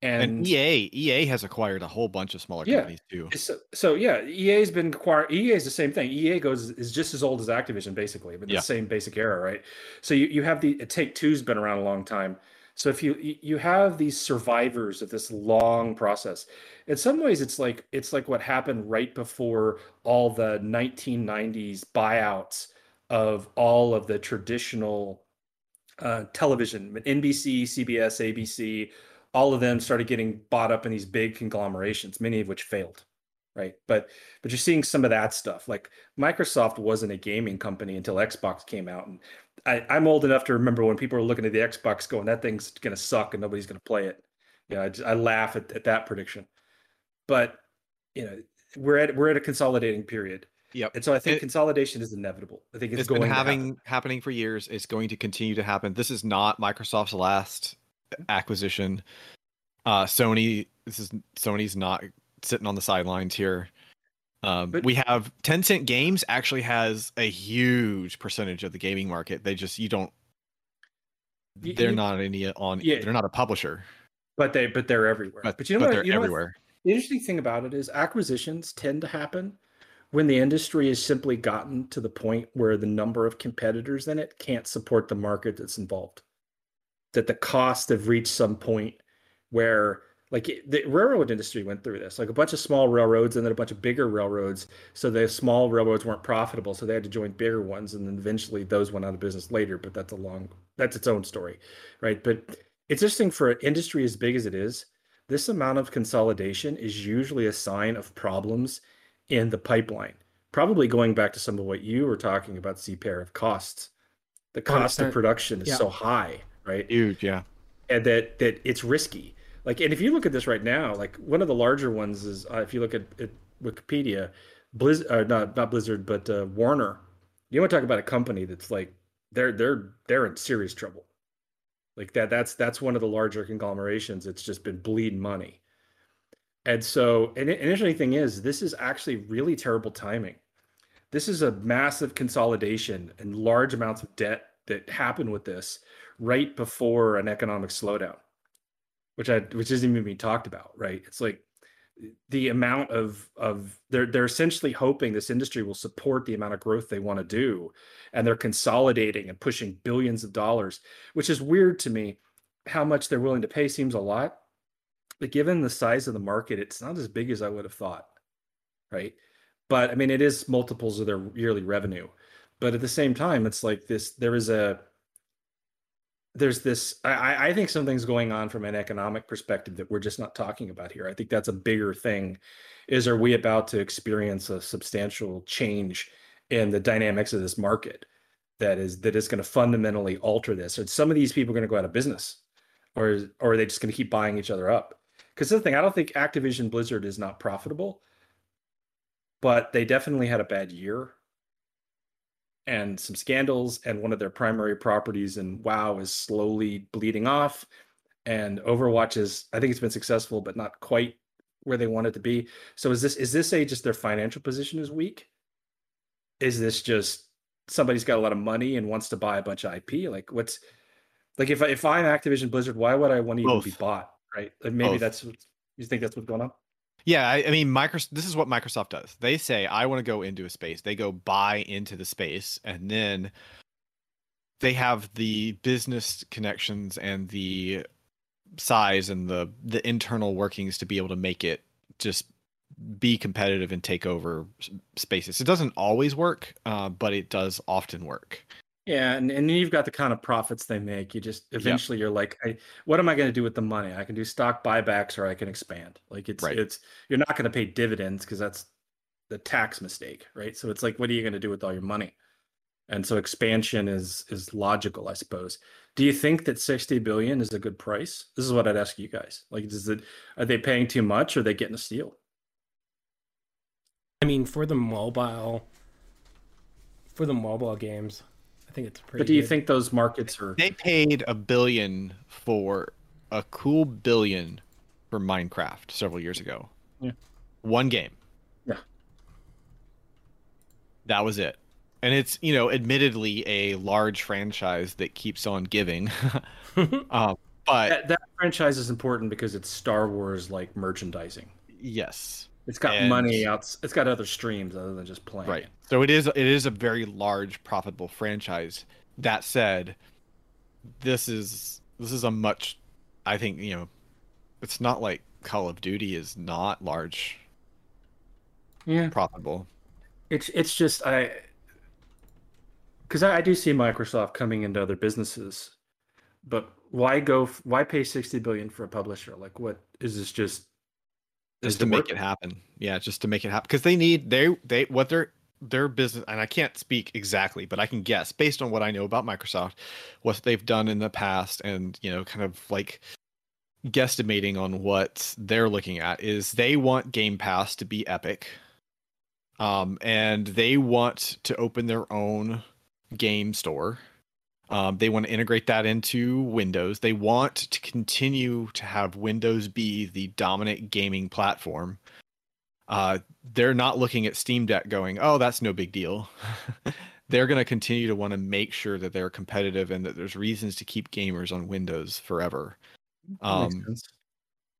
And, And EA, EA has acquired a whole bunch of smaller Yeah. companies too. so, so yeah, EA's been acquired. EA is the same thing. EA goes is just as old as Activision, basically, but the same basic era, right? So you, you have the uh, Take Two's been around a long time. So if you you have these survivors of this long process, in some ways it's like it's like what happened right before all the 1990s buyouts of all of the traditional uh, television, NBC, CBS, ABC, all of them started getting bought up in these big conglomerations, many of which failed, right? But but you're seeing some of that stuff. Like Microsoft wasn't a gaming company until Xbox came out, and I, I'm old enough to remember when people were looking at the Xbox, going, "That thing's going to suck and nobody's going to play it." You know, I, just, I laugh at, at that prediction. But you know, we're at we're at a consolidating period. Yep. And so I think It- consolidation is inevitable. I think it's, it's going been to happen. having happening for years. It's going to continue to happen. This is not Microsoft's last acquisition. Uh, Sony. This is Sony's not sitting on the sidelines here. Um, But- we have Tencent Games actually has a huge percentage of the gaming market. They just you don't. They're you- not any on. Yeah. They're not a publisher, But they but they're everywhere. but, But, you know but what? they're you know what everywhere. The interesting thing about it is acquisitions tend to happen when the industry has simply gotten to the point where the number of competitors in it can't support the market that's involved. That the costs have reached some point where, like the railroad industry went through this, like a bunch of small railroads and then a bunch of bigger railroads. So the small railroads weren't profitable, so they had to join bigger ones, and then eventually those went out of business later. But that's a long, that's its own story, right? But it's interesting for an industry as big as it is this amount of consolidation is usually a sign of problems in the pipeline. Probably going back to some of what you were talking about, CPAIR of costs. The cost of 100%. production is Yeah. so high, right? Huge, yeah. And that that it's risky. Like, and if you look at this right now, like one of the larger ones is uh, if you look at, at Wikipedia, Blizz, uh, not not Blizzard, but uh, Warner. You want to talk about a company that's like they're they're they're in serious trouble. Like that that's that's one of the larger conglomerations. It's just been bleeding money. And so, an interesting thing is, this is actually really terrible timing. This is a massive consolidation and large amounts of debt that happened with this right before an economic slowdown, which I which isn't even being talked about. Right? It's like the amount of of they're they're essentially hoping this industry will support the amount of growth they want to do, and they're consolidating and pushing billions of dollars, which is weird to me. How much they're willing to pay seems a lot, but given the size of the market, it's not as big as I would have thought, right? But I mean, it is multiples of their yearly revenue. But at the same time, it's like this. There is a there's this. I, I- think something's going on from an economic perspective that we're just not talking about here. I think that's a bigger thing. Is are we about to experience a substantial change in the dynamics of this market that is that is going to fundamentally alter this? Are some of these people going to go out of business, or or are they just going to keep buying each other up? Because the thing, I don't think Activision Blizzard is not profitable, but they definitely had a bad year and some scandals, and one of their primary properties and WoW is slowly bleeding off. And Overwatch is, I think it's been successful, but not quite where they want it to be. So is this is this a just their financial position is weak? Is this just somebody's got a lot of money and wants to buy a bunch of IP? Like what's like if I- if I'm Activision Blizzard, why would I want to even be bought? Right? Like maybe Both. that's what you think that's what's going on. Yeah, I, I mean, Microsoft. This is what Microsoft does. They say, "I want to go into a space." They go buy into the space, and then they have the business connections and the size and the the internal workings to be able to make it just be competitive and take over spaces. It doesn't always work, uh, but it does often work. Yeah, and, and then you've got the kind of profits they make. You just eventually you're like, I, what am I going to do with the money? I can do stock buybacks or I can expand. Like it's Right. it's you're not going to pay dividends because that's the tax mistake, right? So it's like, what are you going to do with all your money? And so expansion is is logical, I suppose. Do you think that 60 billion is a good price? This is what I'd ask you guys. Like, is it are they paying too much or are they getting a steal? I mean, for the mobile, for the mobile games, I think it's pretty. But do you good. think those markets are They paid a billion for a cool billion for Minecraft several years ago. Yeah. One game. Yeah. That was it. And it's, you know, admittedly a large franchise that keeps on giving. um, but that, that franchise is important because it's Star Wars like merchandising. yes. It's got And- money out. It's got other streams other than just playing. Right. So it is it is a very large profitable franchise. That said, this is this is a much I think, you know, it's not like Call of Duty is not large Yeah. profitable. It's it's just I because I, I do see Microsoft coming into other businesses, but why go? Why pay sixty billion for a publisher? Like, what is this? Just just to make it happen. Yeah, just to make it happen because they need they they what their their business and I can't speak exactly, but I can guess based on what I know about Microsoft, what they've done in the past, and you know, kind of like guesstimating on what they're looking at is they want Game Pass to be epic. Um, and they want to open their own game store. Um, they want to integrate that into Windows. They want to continue to have Windows be the dominant gaming platform. Uh, they're not looking at Steam Deck going, oh, that's no big deal. they're going to continue to want to make sure that they're competitive and that there's reasons to keep gamers on Windows forever. Um,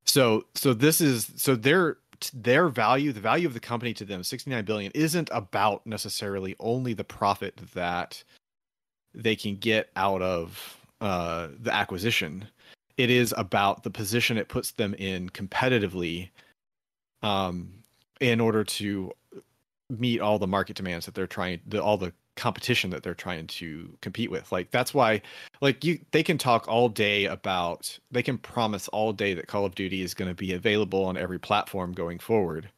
so so this is so their their value, the value of the company to them, 69 billion, isn't about necessarily only the profit that they can get out of uh, the acquisition. It is about the position it puts them in competitively, um, in order to meet all the market demands that they're trying, the, all the competition that they're trying to compete with. Like that's why like you they can talk all day about they can promise all day that Call of Duty is going to be available on every platform going forward.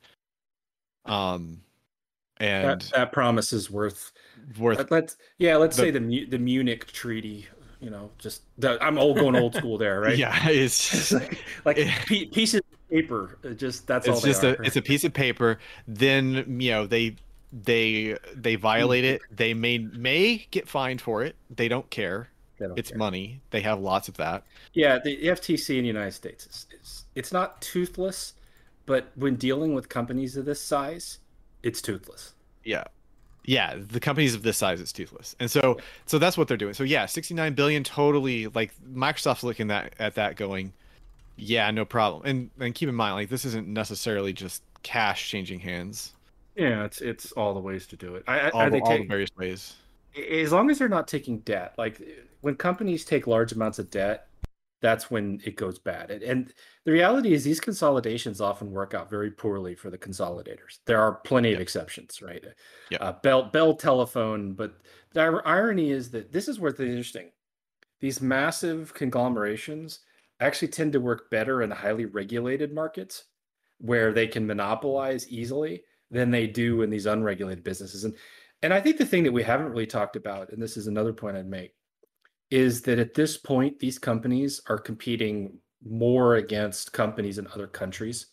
Um and that, that promise is worth worth let's yeah, let's the, say the the Munich treaty you know, just the, I'm old going old school there, right? Yeah, it's like, like it, pieces of paper. Uh, just that's it's all. It's just a it's a piece of paper. Then you know they they they violate it they may may get fined for it they don't care they don't it's care. money they have lots of that yeah the ftc in the united states is, is it's not toothless but when dealing with companies of this size it's toothless yeah yeah the companies of this size it's toothless and so so that's what they're doing so yeah 69 billion totally like microsoft's looking that at that going yeah no problem and and keep in mind like this isn't necessarily just cash changing hands yeah, it's it's all the ways to do it. I, all, the, all take, the various ways. As long as they're not taking debt, like when companies take large amounts of debt, that's when it goes bad. And the reality is, these consolidations often work out very poorly for the consolidators. There are plenty of exceptions, right? Yeah. Uh, Bell Bell Telephone, but the irony is that this is what's interesting. These massive conglomerations actually tend to work better in highly regulated markets where they can monopolize easily than they do in these unregulated businesses. And and I think the thing that we haven't really talked about, and this is another point I'd make, is that at this point, these companies are competing more against companies in other countries.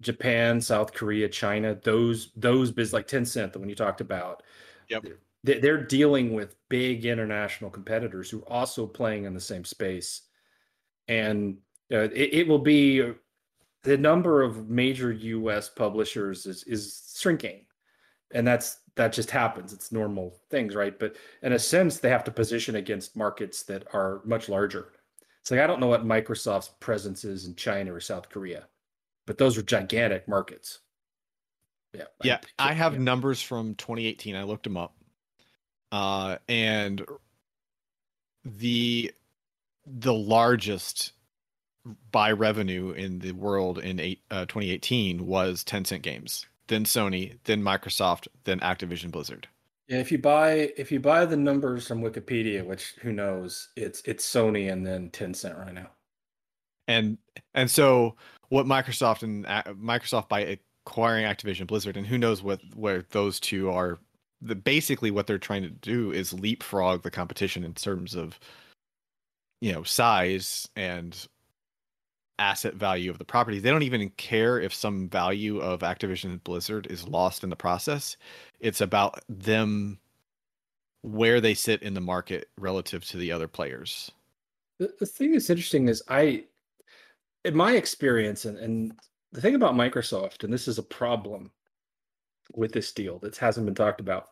Japan, South Korea, China, those those biz like Tencent, the one you talked about. Yep. They're dealing with big international competitors who are also playing in the same space. And uh, it, it will be the number of major US publishers is is shrinking. And that's that just happens. It's normal things, right? But in a sense, they have to position against markets that are much larger. It's like I don't know what Microsoft's presence is in China or South Korea, but those are gigantic markets. Yeah. Yeah. I, I have yeah. numbers from 2018. I looked them up. Uh, and the the largest by revenue in the world in eight, uh, 2018 was Tencent Games, then Sony, then Microsoft, then Activision Blizzard. Yeah, if you buy if you buy the numbers from Wikipedia, which who knows, it's it's Sony and then Tencent right now. And and so what Microsoft and uh, Microsoft by acquiring Activision Blizzard, and who knows what where those two are. The basically what they're trying to do is leapfrog the competition in terms of you know size and asset value of the property. They don't even care if some value of Activision Blizzard is lost in the process. It's about them where they sit in the market relative to the other players. The, the thing that's interesting is I in my experience and, and the thing about Microsoft, and this is a problem with this deal that hasn't been talked about.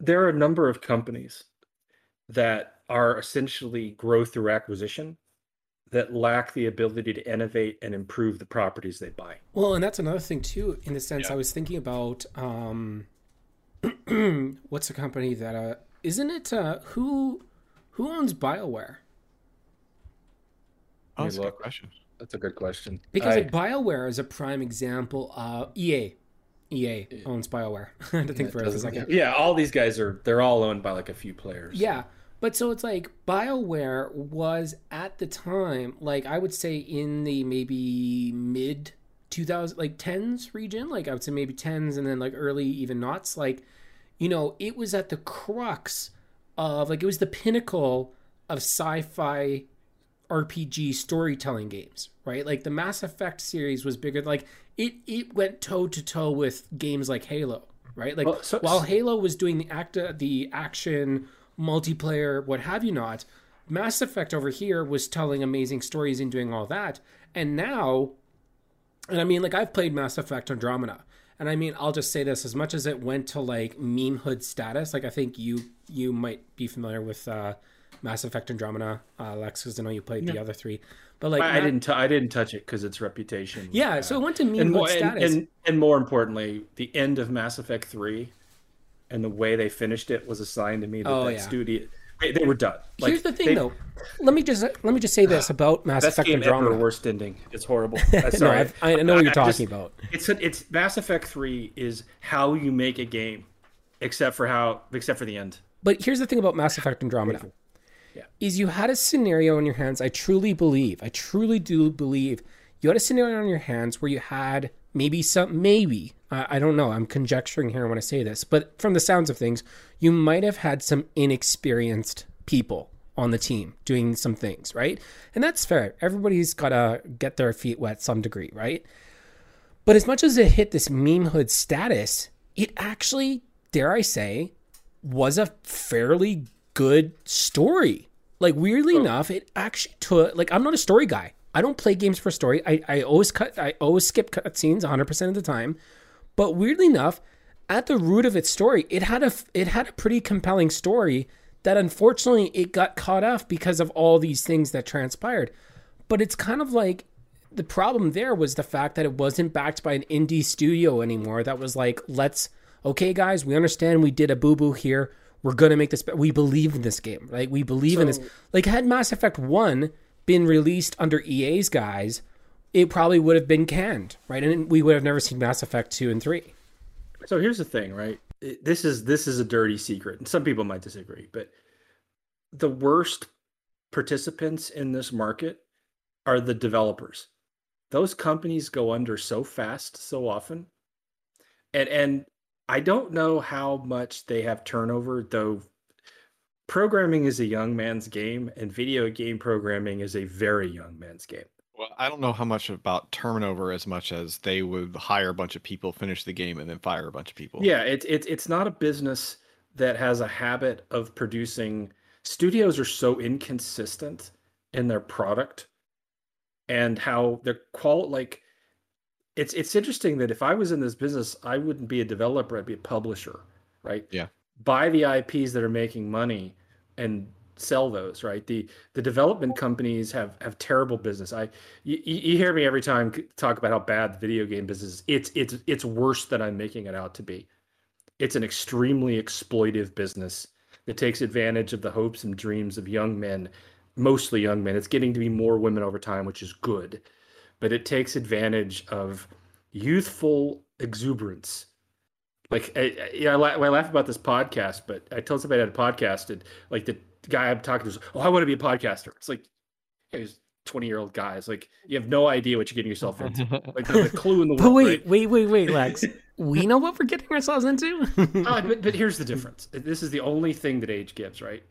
There are a number of companies that are essentially growth through acquisition that lack the ability to innovate and improve the properties they buy. Well, and that's another thing too. In the sense, yeah. I was thinking about um, what's a company that uh, isn't it? Uh, who who owns Bioware? Oh, that's a good question. That's a good question. Because I, like Bioware is a prime example. Uh, EA, EA owns Bioware. I had to think for a second. Yeah, all these guys are they're all owned by like a few players. Yeah, but so it's like BioWare was at the time, like I would say in the maybe mid 2000 like 10s region, like I would say maybe 10s and then like early even knots, like you know, it was at the crux of like it was the pinnacle of sci-fi RPG storytelling games, right? Like the Mass Effect series was bigger. Like it, it went toe to toe with games like Halo, right? Like Well, so- while Halo was doing the act, the action, multiplayer, what have you not, Mass Effect over here was telling amazing stories and doing all that. And now, and I mean, like I've played Mass Effect Andromeda, and I mean, I'll just say this: as much as it went to like memehood status, like I think you you might be familiar with uh, Mass Effect Andromeda, uh, Lex, because I know you played the other three. But like, I, I didn't. T- I didn't touch it because its reputation. yeah, bad. so it went to meme and hood more, and, status. and and more importantly, the end of Mass Effect Three, and the way they finished it was a sign to me that Oh, that yeah. studio they, they were done. Like, Here's the thing, they- though. Let me just let me just say this about Mass Effect game ever, Andromeda. worst ending. It's horrible. Uh, no. I've, I know what you're I talking just- about. It's a, it's Mass Effect Three is how you make a game, except for how except for the end. But here's the thing about Mass Effect Andromeda. Yeah. Is you had a scenario in your hands. I truly believe, I truly do believe you had a scenario in your hands where you had maybe some, maybe, I don't know, I'm conjecturing here when I say this, but from the sounds of things, you might have had some inexperienced people on the team doing some things, right? And that's fair. Everybody's got to get their feet wet some degree, right? But as much as it hit this meme hood status, it actually, dare I say, was a fairly good story. Like weirdly oh. enough, it actually took like I'm not a story guy. I don't play games for story. I, I always cut I always skip cutscenes 100% of the time. But weirdly enough, at the root of its story, it had a it had a pretty compelling story that unfortunately it got caught off because of all these things that transpired. But it's kind of like the problem there was the fact that it wasn't backed by an indie studio anymore that was like, let's, okay, guise, we understand we did a boo boo here. We're going to make this, we believe in this game. Like, we believe in this. Like, had Mass Effect 1 been released under EA's guys, it probably would have been canned, right? And we would have never seen Mass Effect 2 and 3. So here's the thing, right? This is this is a dirty secret, and some people might disagree, but the worst participants in this market are the developers. Those companies go under so fast, so often, and and I don't know how much they have turnover, though. Programming is a young man's game, and video game programming is a very young man's game. Well, I don't know how much about turnover as much as they would hire a bunch of people, finish the game, and then fire a bunch of people. Yeah, it's it's it's not a business that has a habit of producing. Studios are so inconsistent in their product and how their qual like it's it's interesting that if I was in this business, I wouldn't be a developer, I'd be a publisher, right? Yeah. Buy the IPs that are making money and sell those, right? The the development companies have have terrible business. I you, you hear me every time talk about how bad the video game business is. It's it's it's worse than I'm making it out to be. It's an extremely exploitive business that takes advantage of the hopes and dreams of young men, mostly young men. It's getting to be more women over time, which is good, but it takes advantage of youthful exuberance. Like, I, I- I, laugh about this podcast, but I told somebody I had a podcast, and like the guy I'm talking to, was, oh, I want to be a podcaster. It's like, hey, he's 20 year old guys. Like, you have no idea what you're getting yourself into. Like, there's a clue in the world. But wait, right? wait, wait, wait, Lex. we know what we're getting ourselves into. Ah, but, but here's the difference. This is the only thing that age gives, right?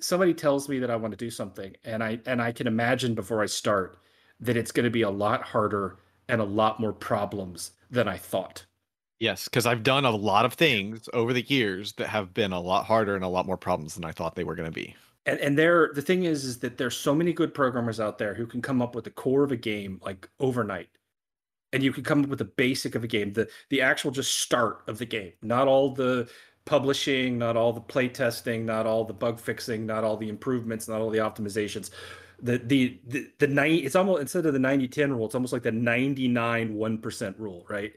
Somebody tells me that I want to do something, and I and I can imagine before I start that it's going to be a lot harder and a lot more problems than I thought. Yes, because I've done a lot of things over the years that have been a lot harder and a lot more problems than I thought they were going to be. And and there, the thing is, is that there's so many good programmers out there who can come up with the core of a game like overnight, and you can come up with the basic of a game, the the actual just start of the game, not all the publishing, not all the play testing, not all the bug fixing, not all the improvements, not all the optimizations. The the the, the 90 it's almost instead of the 90-10 rule, it's almost like the 99 1% rule, right?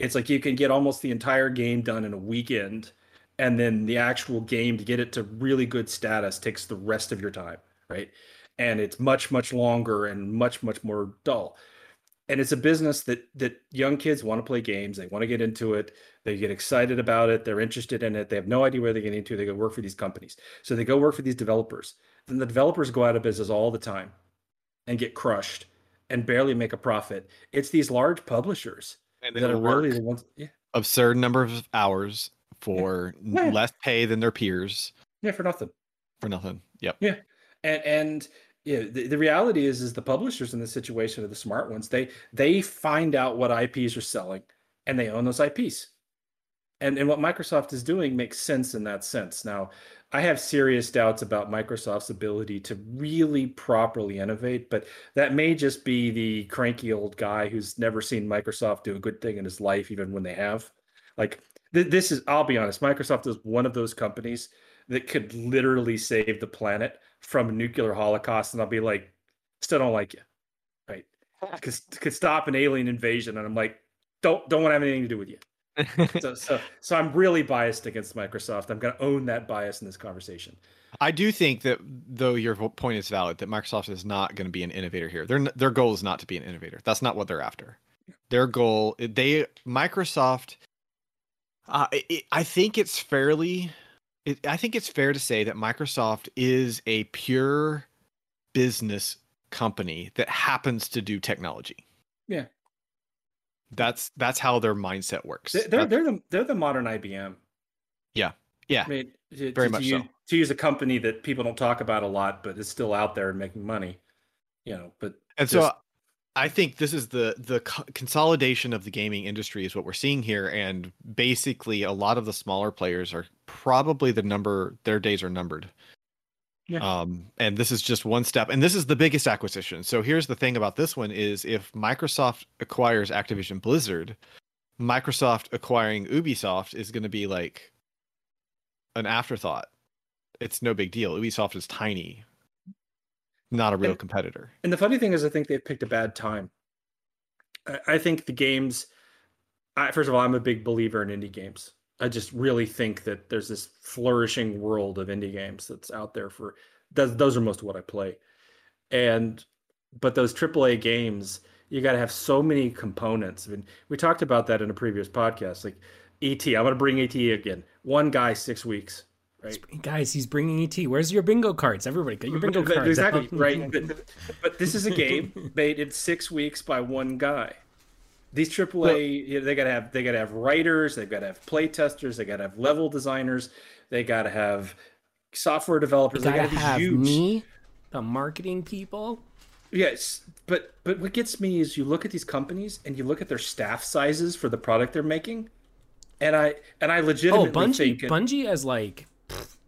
It's like you can get almost the entire game done in a weekend and then the actual game to get it to really good status takes the rest of your time, right? And it's much much longer and much much more dull. And it's a business that that young kids want to play games, they want to get into it, they get excited about it, they're interested in it, they have no idea where they're getting into, they go work for these companies. So they go work for these developers. Then the developers go out of business all the time and get crushed and barely make a profit. It's these large publishers And that then are work really the ones yeah. absurd number of hours for n- Yeah. less pay than their peers Yeah, for nothing. for nothing. Yep. Yeah, and and Yeah, the, the reality is is the publishers in this situation are the smart ones. They they find out what IPs are selling and they own those IPs. And and what Microsoft is doing makes sense in that sense. Now, I have serious doubts about Microsoft's ability to really properly innovate, but that may just be the cranky old guy who's never seen Microsoft do a good thing in his life, even when they have. Like th- this is, I'll be honest, Microsoft is one of those companies that could literally save the planet from a nuclear holocaust, and I'll be like, still don't like you, right? Because could stop an alien invasion, and I'm like, don't don't want to have anything to do with you. So, so, so I'm really biased against Microsoft. I'm going to own that bias in this conversation. I do think that though your point is valid, that Microsoft is not going to be an innovator here. Their their goal is not to be an innovator. That's not what they're after. Their goal, they Microsoft. Uh, it, I think it's fairly. It, I think it's fair to say that Microsoft is a pure business company that happens to do technology. Yeah, that's that's how their mindset works. They're they're, they're the they're the modern IBM. Yeah, yeah, I mean, to, very to, much to so. use, to use a company that people don't talk about a lot, but is still out there and making money. You know, but and just- so I think this is the the consolidation of the gaming industry is what we're seeing here, and basically a lot of the smaller players are probably the number their days are numbered. Yeah. Um, and this is just one step, and this is the biggest acquisition. So here's the thing about this one: is if Microsoft acquires Activision Blizzard, Microsoft acquiring Ubisoft is going to be like an afterthought. It's no big deal. Ubisoft is tiny, not a real And- competitor. And the funny thing is, I think they've picked a bad time. I, I think the games. I, first of all, I'm a big believer in indie games. I just really think that there's this flourishing world of indie games that's out there for. Those, those are most of what I play, and but those AAA games, you got to have so many components. I mean, we talked about that in a previous podcast. Like ET, I'm going to bring ET again. One guy, six weeks. Right. Guys, he's bringing ET. Where's your bingo cards? Everybody, get your bingo cards. Exactly right. But, but this is a game made in six weeks by one guy. These AAA, you know, they gotta have they gotta have writers, they've gotta have play testers, they gotta have level designers, they gotta have software developers. They gotta gotta be have huge. me, the marketing people. Yes, but but what gets me is you look at these companies and you look at their staff sizes for the product they're making, and I and I legitimately Oh, Bungie. think it- Bungie has like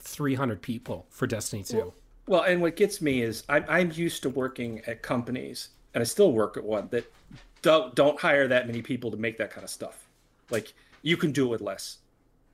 300 people for Destiny 2. Well, and what gets me is I'm I'm used to working at companies, and I still work at one that don't don't hire that many people to make that kind of stuff. Like you can do it with less,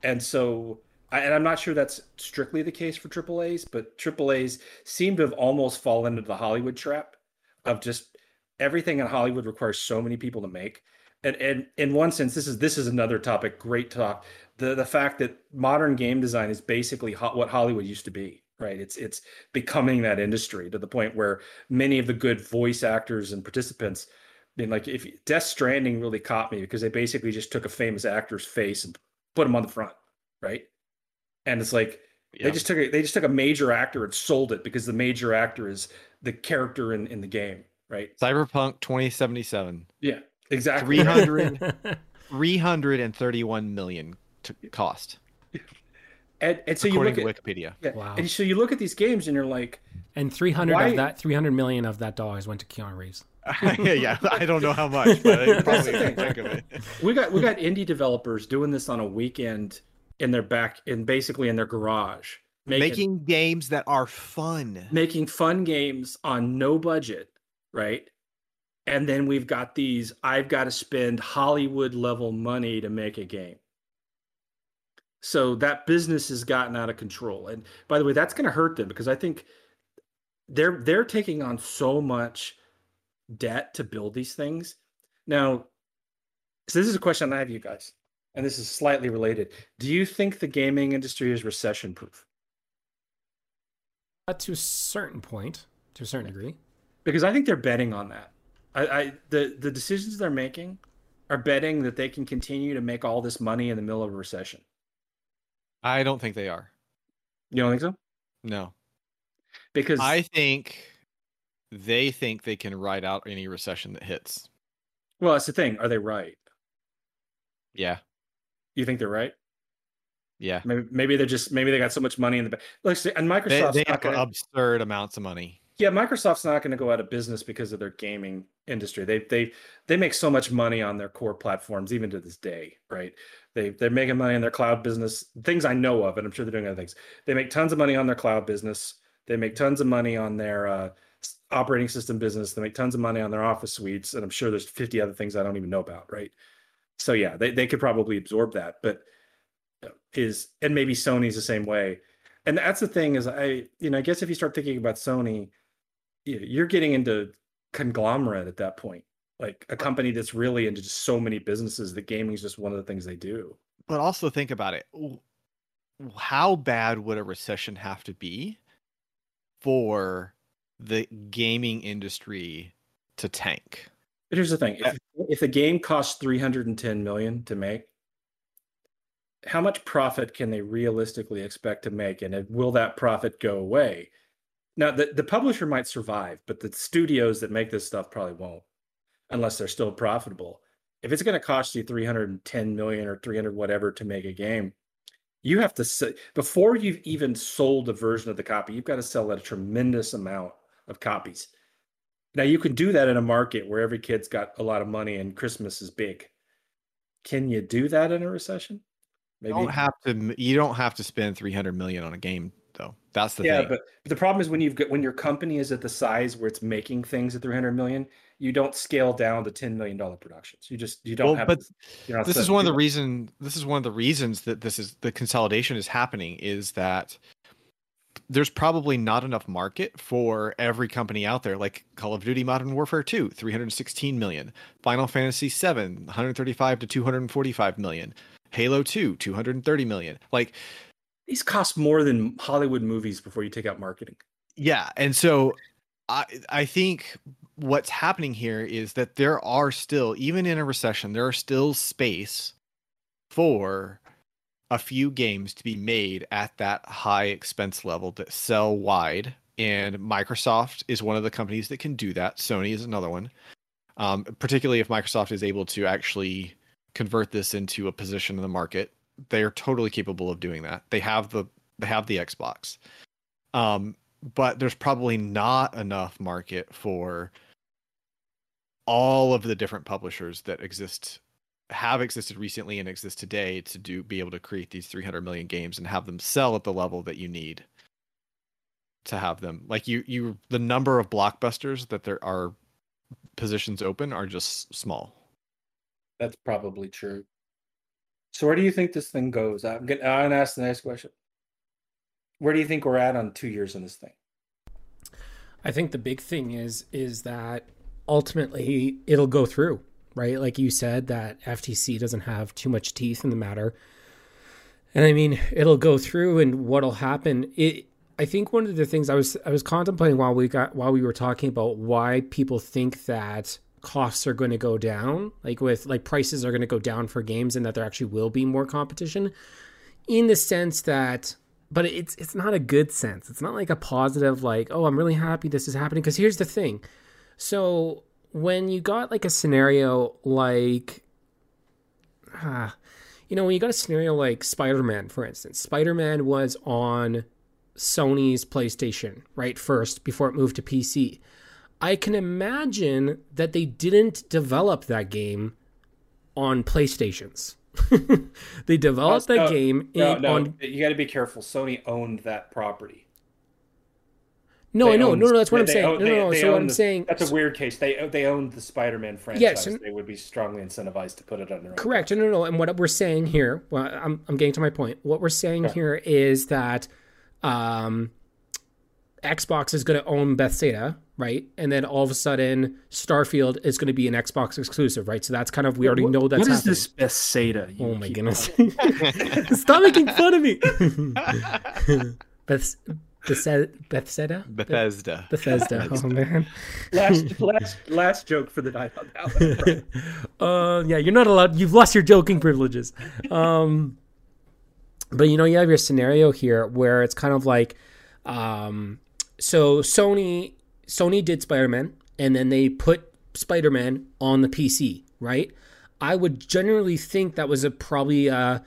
and so I, and I'm not sure that's strictly the case for AAA's, but AAA's seem to have almost fallen into the Hollywood trap of just everything in Hollywood requires so many people to make. And and in one sense, this is this is another topic. Great talk. The the fact that modern game design is basically ho- what Hollywood used to be. Right. It's it's becoming that industry to the point where many of the good voice actors and participants. I mean, like if Death Stranding really caught me because they basically just took a famous actor's face and put him on the front, right? And it's like Yeah. they just took a, they just took a major actor and sold it because the major actor is the character in, in the game, right? Cyberpunk 2077. Yeah, exactly. 300 331 million to cost And, and so you look to at Wikipedia. yeah, Wow. and so you look at these games and you're like, and 300 Why- of that, 300 million of that dollars went to Keanu Reeves. yeah, I don't know how much, but I probably the a thing. of it. we got we got indie developers doing this on a weekend in their back in basically in their garage, making Making games that are fun. making fun games on no budget, right? And then we've got these I've got to spend Hollywood level money to make a game. So that business has gotten out of control. And by the way, that's going to hurt them because I think they're they're taking on so much debt to build these things. Now, so this is a question I have you guys, and this is slightly related. Do you think the gaming industry is recession proof? Uh, to a certain point, to a certain degree. because I think they're betting on that. I, I the the decisions they're making are betting that they can continue to make all this money in the middle of a recession. I don't think they are. You don't think so? No. Because I think they think they can ride out any recession that hits. well, that's the thing. Are they right? Yeah. You think they're right? Yeah. Maybe maybe they're just maybe they got so much money in the bank. See, and They, Microsoft's they have gonna, absurd amounts of money. Yeah, Microsoft's not going to go out of business because of their gaming industry. They they they make so much money on their core platforms, even to this day, right? They they're making money in their cloud business. Things I know of, and I'm sure they're doing other things. They make tons of money on their cloud business. They make tons of money on their uh, operating system business. They make tons of money on their office suites, and I'm sure there's 50 other things I don't even know about, right? So yeah, they they could probably absorb that, but uh, is and maybe Sony's the same way. And that's the thing is I you know I guess if you start thinking about Sony you're getting into conglomerate at that point like a company that's really into just so many businesses that gaming is just one of the things they do but also think about it how bad would a recession have to be for the gaming industry to tank. But here's the thing. If, uh, if the game costs 310 million to make how much profit can they realistically expect to make? And will that profit go away? Now, the, the publisher might survive, but the studios that make this stuff probably won't unless they're still profitable. If it's going to cost you 310 million or 300 whatever to make a game, you have to say before you've even sold a version of the copy, you've got to sell at a tremendous amount of copies. Now you can do that in a market where every kid's got a lot of money and Christmas is big. Can you do that in a recession? Maybe. You don't have to. You don't have to spend 300 million on a game though. That's the yeah, thing. but, but the problem is when you've got when your company is at the size where it's making things at 300 million, you don't scale down to 10 million dollar productions. You just you don't well, have. But this, this is one of the reason. This is one of the reasons that this is the consolidation is happening. Is that there's probably not enough market for every company out there like call of duty modern warfare 2 316 million. Final fantasy 7 135 to 245 million. Halo 2 230 million. Like these cost more than Hollywood movies before you take out marketing. Yeah, and so I I think what's happening here is that there are still even in a recession there are still space for a few games to be made at that high expense level that sell wide and Microsoft is one of the companies that can do that. Sony is another one. Um, particularly if Microsoft is able to actually convert this into a position in the market they are totally capable of doing that. They have the they have the Xbox. Um, but there's probably not enough market for all of the different publishers that exist have existed recently and exist today to do be able to create these 300 million games and have them sell at the level that you need to have them like you you the number of blockbusters that there are positions open are just small that's probably true so where do you think this thing goes? I'm gonna, I'm gonna ask the next question. Where do you think we're at on two years in this thing? I think the big thing is is that ultimately it'll go through, right? Like you said, that FTC doesn't have too much teeth in the matter. And I mean, it'll go through and what'll happen. It I think one of the things I was I was contemplating while we got while we were talking about why people think that costs are going to go down, like with like prices are going to go down for games, and that there actually will be more competition, in the sense that, but it's it's not a good sense. It's not like a positive, like oh, I'm really happy this is happening. Because here's the thing, so when you got like a scenario like, ah, you know, when you got a scenario like Spider Man, for instance, Spider Man was on Sony's PlayStation right first before it moved to PC I can imagine that they didn't develop that game on PlayStations. they developed no, that game no, in, no, on. You got to be careful. Sony owned that property. No, they I know. No, no, that's what they, I'm saying. Own, no, no, no. So I'm the, saying that's a weird case. They they owned the Spider-Man franchise. Yes, and, they would be strongly incentivized to put it on their own. Correct. No, no, no. And what we're saying here, well, I'm I'm getting to my point. What we're saying okay. here is that um, Xbox is going to own Bethesda, right? And then all of a sudden, Starfield is going to be an Xbox exclusive, right? So that's kind of we already know that's what is this Bethesda? Oh my goodness! Stop making fun of me. Beth, Bethesda, Bethesda, Bethesda, Bethesda. Oh man! Last, last, last joke for the night on that one. uh, yeah, you're not allowed. You've lost your joking privileges. Um, but you know, you have your scenario here where it's kind of like, um, so Sony Sony did Spider Man, and then they put Spider Man on the PC, right? I would generally think that was a probably uh,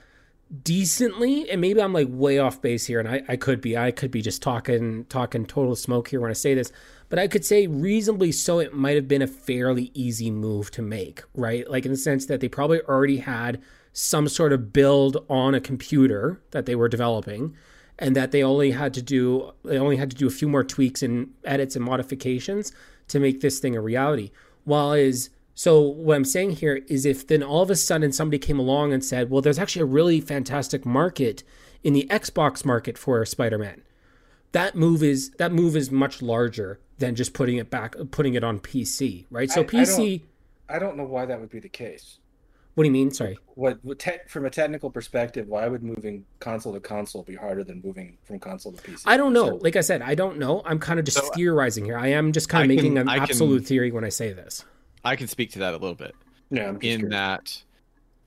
decently, and maybe I'm like way off base here, and I, I could be. I could be just talking talking total smoke here when I say this, but I could say reasonably so. It might have been a fairly easy move to make, right? Like in the sense that they probably already had some sort of build on a computer that they were developing and that they only had to do they only had to do a few more tweaks and edits and modifications to make this thing a reality. While is so what I'm saying here is if then all of a sudden somebody came along and said, "Well, there's actually a really fantastic market in the Xbox market for Spider-Man." That move is that move is much larger than just putting it back putting it on PC, right? So I- I PC I don't know why that would be the case. What do you mean? Sorry. What, what te- from a technical perspective, why would moving console to console be harder than moving from console to PC? I don't know. Like I said, I don't know. I'm kind of just So, uh, theorizing here. I am just kind I of making can- an I can- absolute theory when I say this. I can speak to that a little bit. yeah, I'm just in curious. that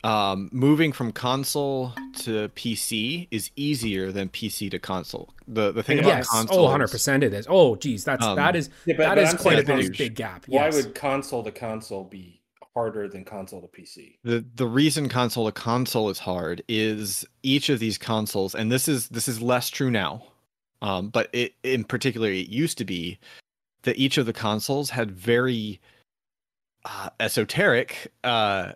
um, moving from console to PC is easier than PC to console. The the thing about console, Oh, 100 percent it is. Oh, geez, that's Um, that is Yeah, but- that but is I'm quite a big big gap. why Yes. would console to console be harder than console to PC? the the reason console to console is hard is each of these consoles, and this is this is less true now, um, but it in particular it used to be that each of the consoles had very uh, esoteric uh,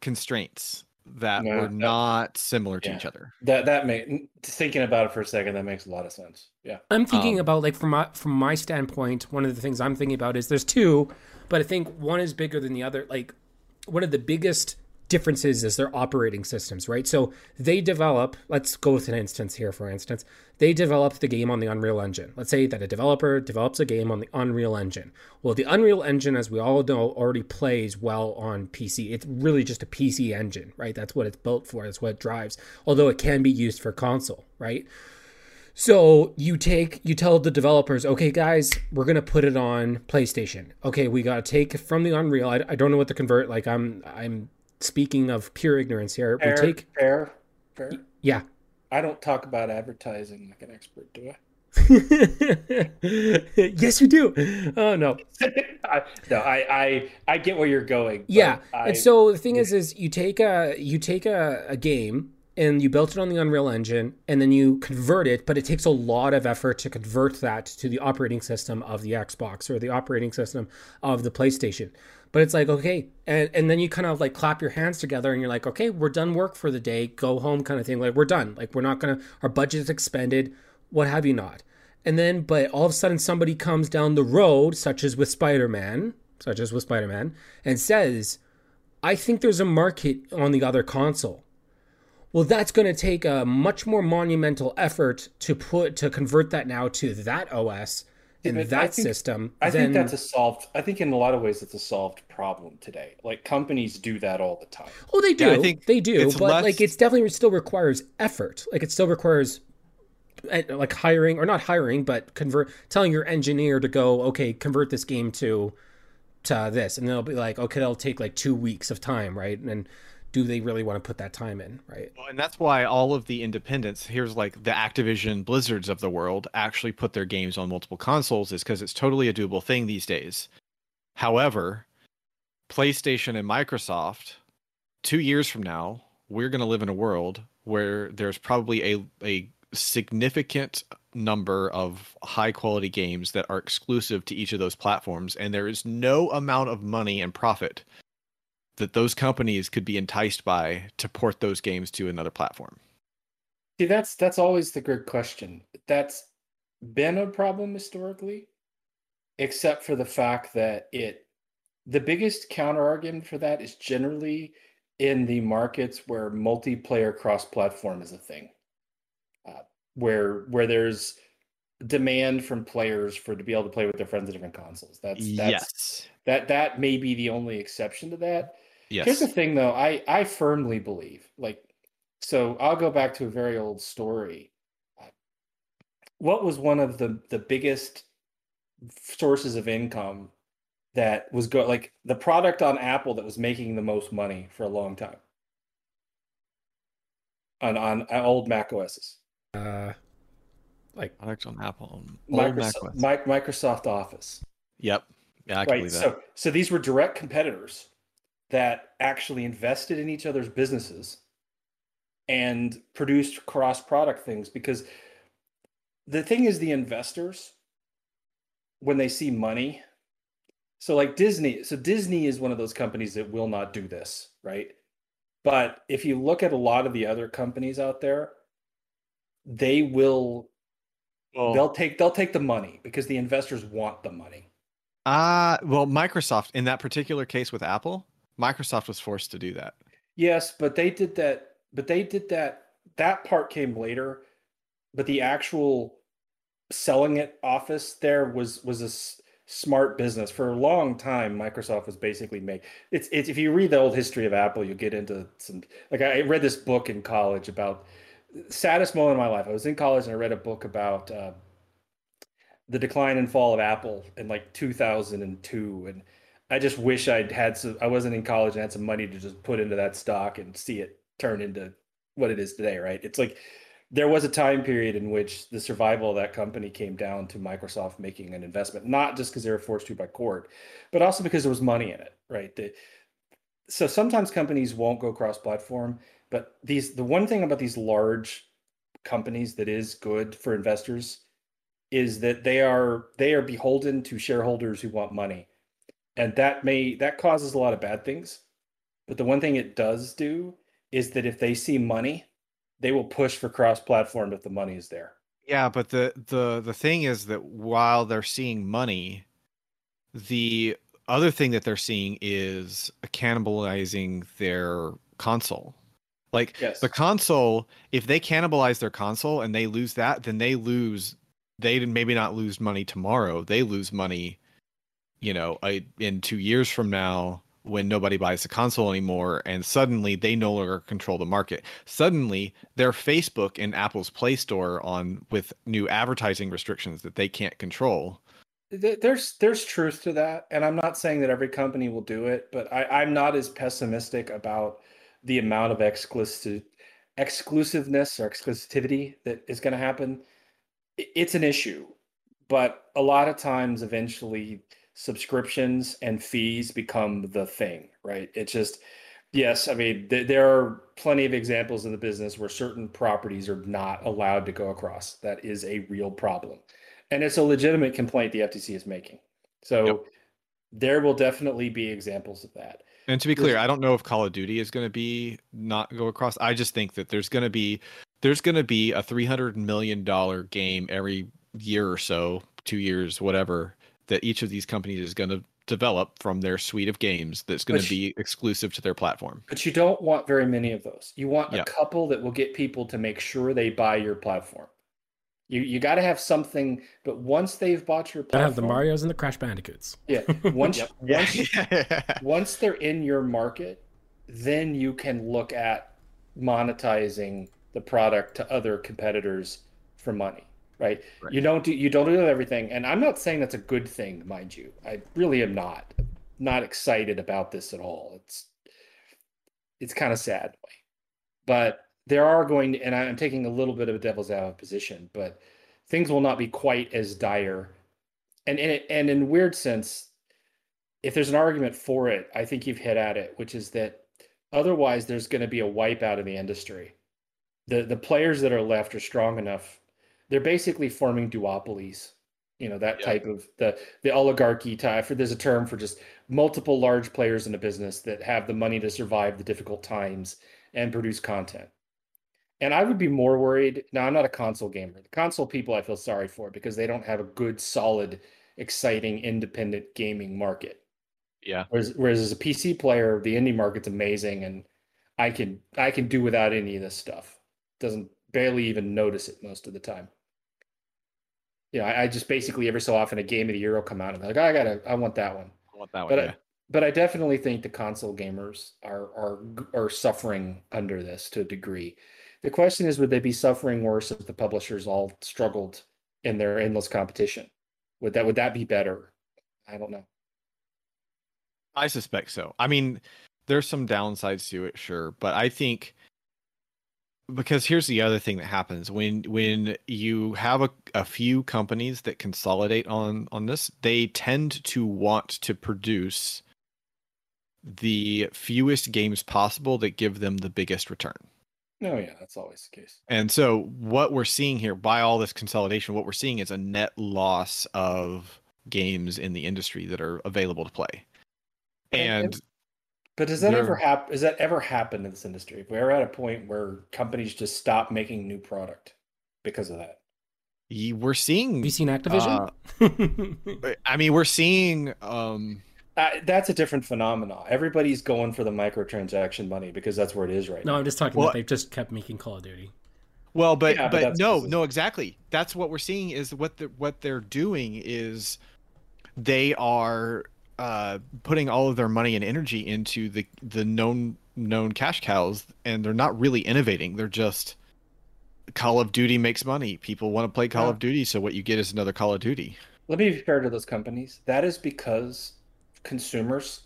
constraints that Yeah, were that- not similar to yeah. each other. That that make thinking about it for a second, that makes a lot of sense. Yeah. I'm thinking Um, about like from my from my standpoint, one of the things I'm thinking about is there's two, but I think one is bigger than the other. Like one of the biggest differences is their operating systems, right? So they develop, let's go with an instance here for instance. They develop the game on the Unreal Engine. Let's say that a developer develops a game on the Unreal Engine. Well, the Unreal Engine as we all know already plays well on PC. It's really just a PC engine, right? That's what it's built for. That's what it drives. Although it can be used for console, right? So you take you tell the developers, okay, guys, we're gonna put it on PlayStation. Okay, we gotta take from the Unreal. I, I don't know what to convert. Like I'm I'm speaking of pure ignorance here. Fair, We take fair, fair. yeah. I don't talk about advertising like an expert, do I? yes, you do. Oh no. I? No, I, I I get where you're going. Yeah. I, and so the thing is, is you take a you take a, a game and you built it on the Unreal Engine, and then you convert it. But it takes a lot of effort to convert that to the operating system of the Xbox or the operating system of the PlayStation. But it's like okay, and and then you kind of like clap your hands together, and you're like, okay, we're done work for the day, go home, kind of thing. Like we're done. Like we're not gonna our budget's expended, what have you not. And then, but all of a sudden, somebody comes down the road, such as with Spider Man, such as with Spider Man, and says, I think there's a market on the other console. Well, that's going to take a much more monumental effort to put to convert that now to that OS and but I that think- system. I then, think that's a solved. I think in a lot of ways it's a solved problem today. Like companies do that all the time. oh, they do, Yeah, I think they do, but less- like it's definitely still requires effort. Like it still requires eh, like hiring or not hiring, but convert telling your engineer to go, okay, convert this game to to this, and they'll be like, okay, that'll take like two weeks of time, right? And then do they really want to put that time in, right? Well, and that's why all of the independents, here's like the Activision Blizzards of the world, actually put their games on multiple consoles, is because it's totally a doable thing these days. However, PlayStation and Microsoft, two years from now, we're going to live in a world where there's probably a, a significant number of high quality games that are exclusive to each of those platforms, and there is no amount of money and profit that those companies could be enticed by to port those games to another platform. See, that's that's always the good question. That's been a problem historically, except for the fact that it the biggest counter argument for that is generally in the markets where multiplayer cross-platform is a thing, uh, where where there's demand from players for to be able to play with their friends on different consoles. That's that's yes. that that may be the only exception to that. Yes. Here's the thing, though. I I firmly believe, like, so I'll go back to a very old story. What was one of the the biggest sources of income that was go like the product on Apple that was making the most money for a long time on on uh, old Mac OSs? Uh, like Product on Apple. Old Mac Microsoft, OS. Mi- Microsoft Office. Yep. Yeah, I can right believe that. so so these were direct competitors that actually invested in each other's businesses and produced cross product things because the thing is the investors when they see money so like disney so disney is one of those companies that will not do this right? But if you look at a lot of the other companies out there they will Well, they'll take they'll take the money because the investors want the money. Uh, well, Microsoft in that particular case with Apple, Microsoft was forced to do that. yes but they did that but they did that that part came later but the actual selling it office there was was a s- smart business for a long time microsoft was basically make it's, it's if you read the old history of apple you get into some like i read this book in college about saddest moment of my life i was in college and i read a book about uh, the decline and fall of apple in like 2002 and i just wish i'd had some i wasn't in college and had some money to just put into that stock and see it turn into what it is today right it's like there was a time period in which the survival of that company came down to Microsoft making an investment, not just because they were forced to by court, but also because there was money in it, right? The, so sometimes companies won't go cross-platform, but these the one thing about these large companies that is good for investors is that they are they are beholden to shareholders who want money, and that may that causes a lot of bad things. But the one thing it does do is that if they see money they will push for cross-platform if the money is there. Yeah, but the the the thing is that while they're seeing money, the other thing that they're seeing is cannibalizing their console. Like Yes. the console, if they cannibalize their console and they lose that, then they lose. They maybe not lose money tomorrow. They lose money, you know, I, in two years from now when nobody buys the console anymore, and suddenly they no longer control the market. Suddenly, their Facebook and Apple's Play Store on with new advertising restrictions that they can't control. There's there's truth to that, and I'm not saying that every company will do it, but I, I'm not as pessimistic about the amount of exclusive exclusiveness or exclusivity that is going to happen. It's an issue, but a lot of times, eventually, subscriptions and fees become the thing, right? It's just yes, I mean th- there are plenty of examples in the business where certain properties are not allowed to go across. That is a real problem and it's a legitimate complaint the FTC is making. So Yep. there will definitely be examples of that. And to be clear, I don't know if Call of Duty is going to be not go across. I just think that there's going to be there's going to be a 300 million dollar game every year or so, 2 years, whatever, that each of these companies is going to develop from their suite of games that's going Which- to be exclusive to their platform. But you don't want very many of those. You want Yeah. a couple that will get people to make sure they buy your platform. You you got to have something, but once they've bought your I have the Mario's and the Crash Bandicoots. Yeah, once once Yeah. once they're in your market, then you can look at monetizing the product to other competitors for money, right? Right. You don't do you don't do everything, and I'm not saying that's a good thing, mind you. I really am not not excited about this at all. It's it's kind of sad, but there are going to, and I'm taking a little bit of a devil's advocate position, but things will not be quite as dire, and in it, and in weird sense, if there's an argument for it, I think you've hit at it, which is that otherwise there's going to be a wipeout of the industry. The the players that are left are strong enough. They're basically forming duopolies. You know, that Yeah. type of the the oligarchy type for there's a term for just multiple large players in a business that have the money to survive the difficult times and produce content. And I would be more worried. Now, I'm not a console gamer. The console people I feel sorry for because they don't have a good, solid, exciting, independent gaming market. yeah. Whereas, whereas as a PC player, the indie market's amazing, and I can I can do without any of this stuff. Doesn't barely even notice it most of the time. Yeah, I, I just basically every so often a game of the year will come out and I'm like, oh, I gotta, I want that one. I want that one. But yeah. I, but I definitely think the console gamers are are are suffering under this to a degree. The question is, would they be suffering worse if the publishers all struggled in their endless competition? Would that would that be better? I don't know. I suspect so. I mean, there's some downsides to it, sure, but I think because here's the other thing that happens when when you have a, a few companies that consolidate on on this, they tend to want to produce the fewest games possible that give them the biggest return. No, yeah, that's always the case. And so what we're seeing here by all this consolidation, what we're seeing is a net loss of games in the industry that are available to play. And- And But does that There- ever happen? Does that ever happen in this industry? If we're at a point where companies just stop making new product because of that. we're seeing Have you seen Activision? I mean, we're seeing um Uh, that's a different phenomenon. Everybody's going for the microtransaction money because that's where it is right no, now. I'm just talking Well- that they've just kept making Call of Duty. Well, but Yeah, but but, no, no, exactly. That's what we're seeing is what the what they're doing is they are uh, putting all of their money and energy into the the known known cash cows, and they're not really innovating. They're just Call of Duty makes money. People want to play Call Yeah. of Duty, so what you get is another Call of Duty. Let me be fair to those companies. That is because consumers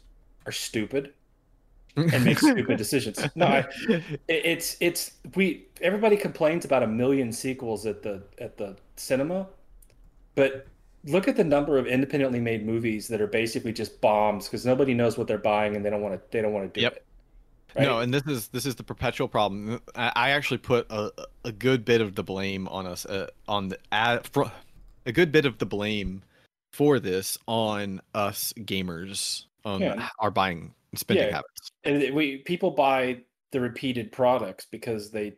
are stupid and make stupid decisions. No, I, it- it's it's we everybody complains about a million sequels at the at the cinema, but look at the number of independently made movies that are basically just bombs because nobody knows what they're buying and they don't want to they don't want to do Yep. it. No, and this is this is the perpetual problem. I, I actually put a, a good bit of the blame on us uh, on the ad, fr- a good bit of the blame for this on us gamers on Yeah. our buying and spending Yeah. habits. and we people buy the repeated products because they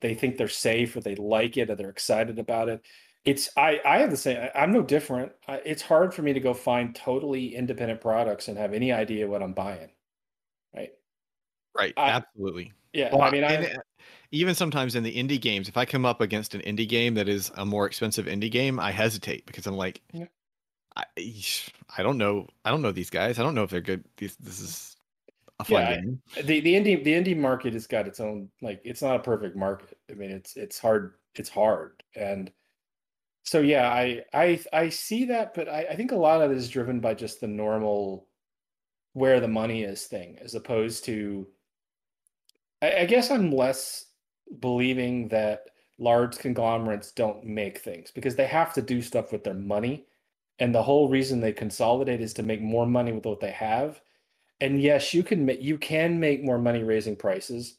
they think they're safe or they like it or they're excited about it it's i i have the same i'm no different I, it's hard for me to go find totally independent products and have any idea what i'm buying right Right, I- absolutely. yeah Well, i mean i uh, even sometimes in the indie games, if I come up against an indie game that is a more expensive indie game, I hesitate because I'm like, Yeah. I, I don't know, I don't know these guys. I don't know if they're good. These, this is a fun Yeah, game. the the indie the indie market has got its own like it's not a perfect market i mean it's it's hard it's hard and so yeah i i i see that but i, I think a lot of it is driven by just the normal where the money is thing as opposed to i, I guess i'm less believing that large conglomerates don't make things because they have to do stuff with their money and the whole reason they consolidate is to make more money with what they have. And yes you can make you can make more money raising prices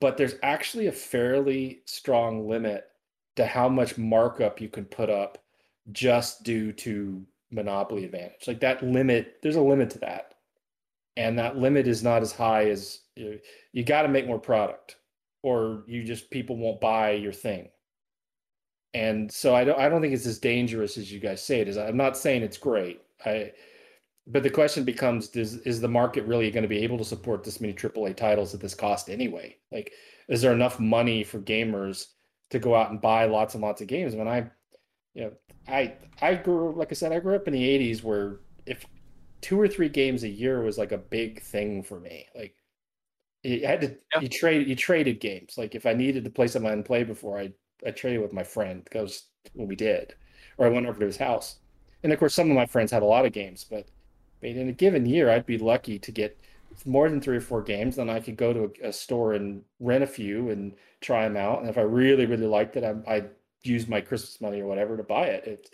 but there's actually a fairly strong limit to how much markup you can put up just due to monopoly advantage like that limit there's a limit to that and that limit is not as high as you, you got to make more product or you just people won't buy your thing and so I don't I don't think it's as dangerous as you guys say it is. I'm not saying it's great. I but the question becomes does is the market really going to be able to support this many AAA titles at this cost anyway? Like is there enough money for gamers to go out and buy lots and lots of games when I you know I I grew like I said I grew up in the 80s where if two or three games a year was like a big thing for me. Like you had to Yeah. you trade you traded games. Like if I needed to play something I hadn't played before, I I traded with my friend because what we did, or I went over to his house. And of course, some of my friends had a lot of games, but I mean, in a given year, I'd be lucky to get more than three or four games. Then I could go to a, a store and rent a few and try them out. And if I really, really liked it, I, I'd use my Christmas money or whatever to buy it. It,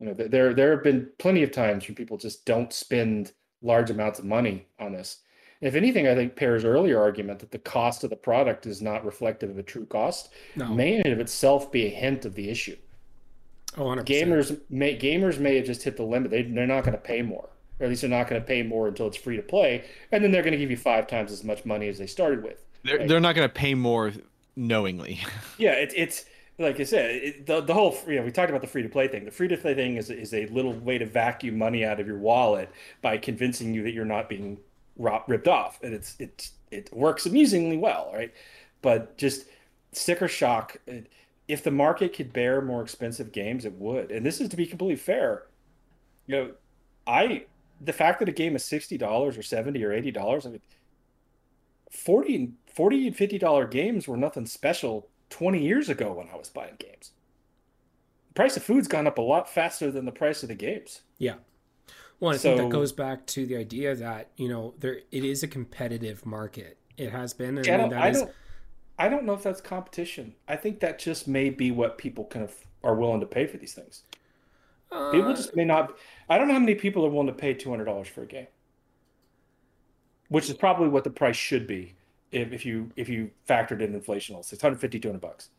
you know, there there have been plenty of times when people just don't spend large amounts of money on this. If anything, I think Pear's earlier argument that the cost of the product is not reflective of a true cost No, may in of itself be a hint of the issue. oh, 100%. Gamers may gamers may have just hit the limit. They they're not going to pay more, or at least they're not going to pay more until it's free to play, and then they're going to give you five times as much money as they started with. They're, they're not going to pay more knowingly. Yeah, it's it's like I said, it, the the whole you know we talked about the free to play thing. The free to play thing is is a little way to vacuum money out of your wallet by convincing you that you're not being ripped off, and it's it it works amusingly well, right? But just sticker shock. If the market could bear more expensive games, it would. And this is to be completely fair. You know, I the fact that a game is sixty dollars or seventy or eighty dollars, I mean, 40 and 40 and 50 dollar games were nothing special 20 years ago when I was buying games. The price of food's gone up a lot faster than the price of the games. Yeah. Well, I think that goes back to the idea that you know there it is a competitive market. It has been, and I don't, that I is don't I don't know if that's competition. I think that just may be what people kind of are willing to pay for these things. People just may not I don't know how many people are willing to pay $200 for a game. Which is probably what the price should be if, if you if you factored in inflation, it's 150 200 bucks.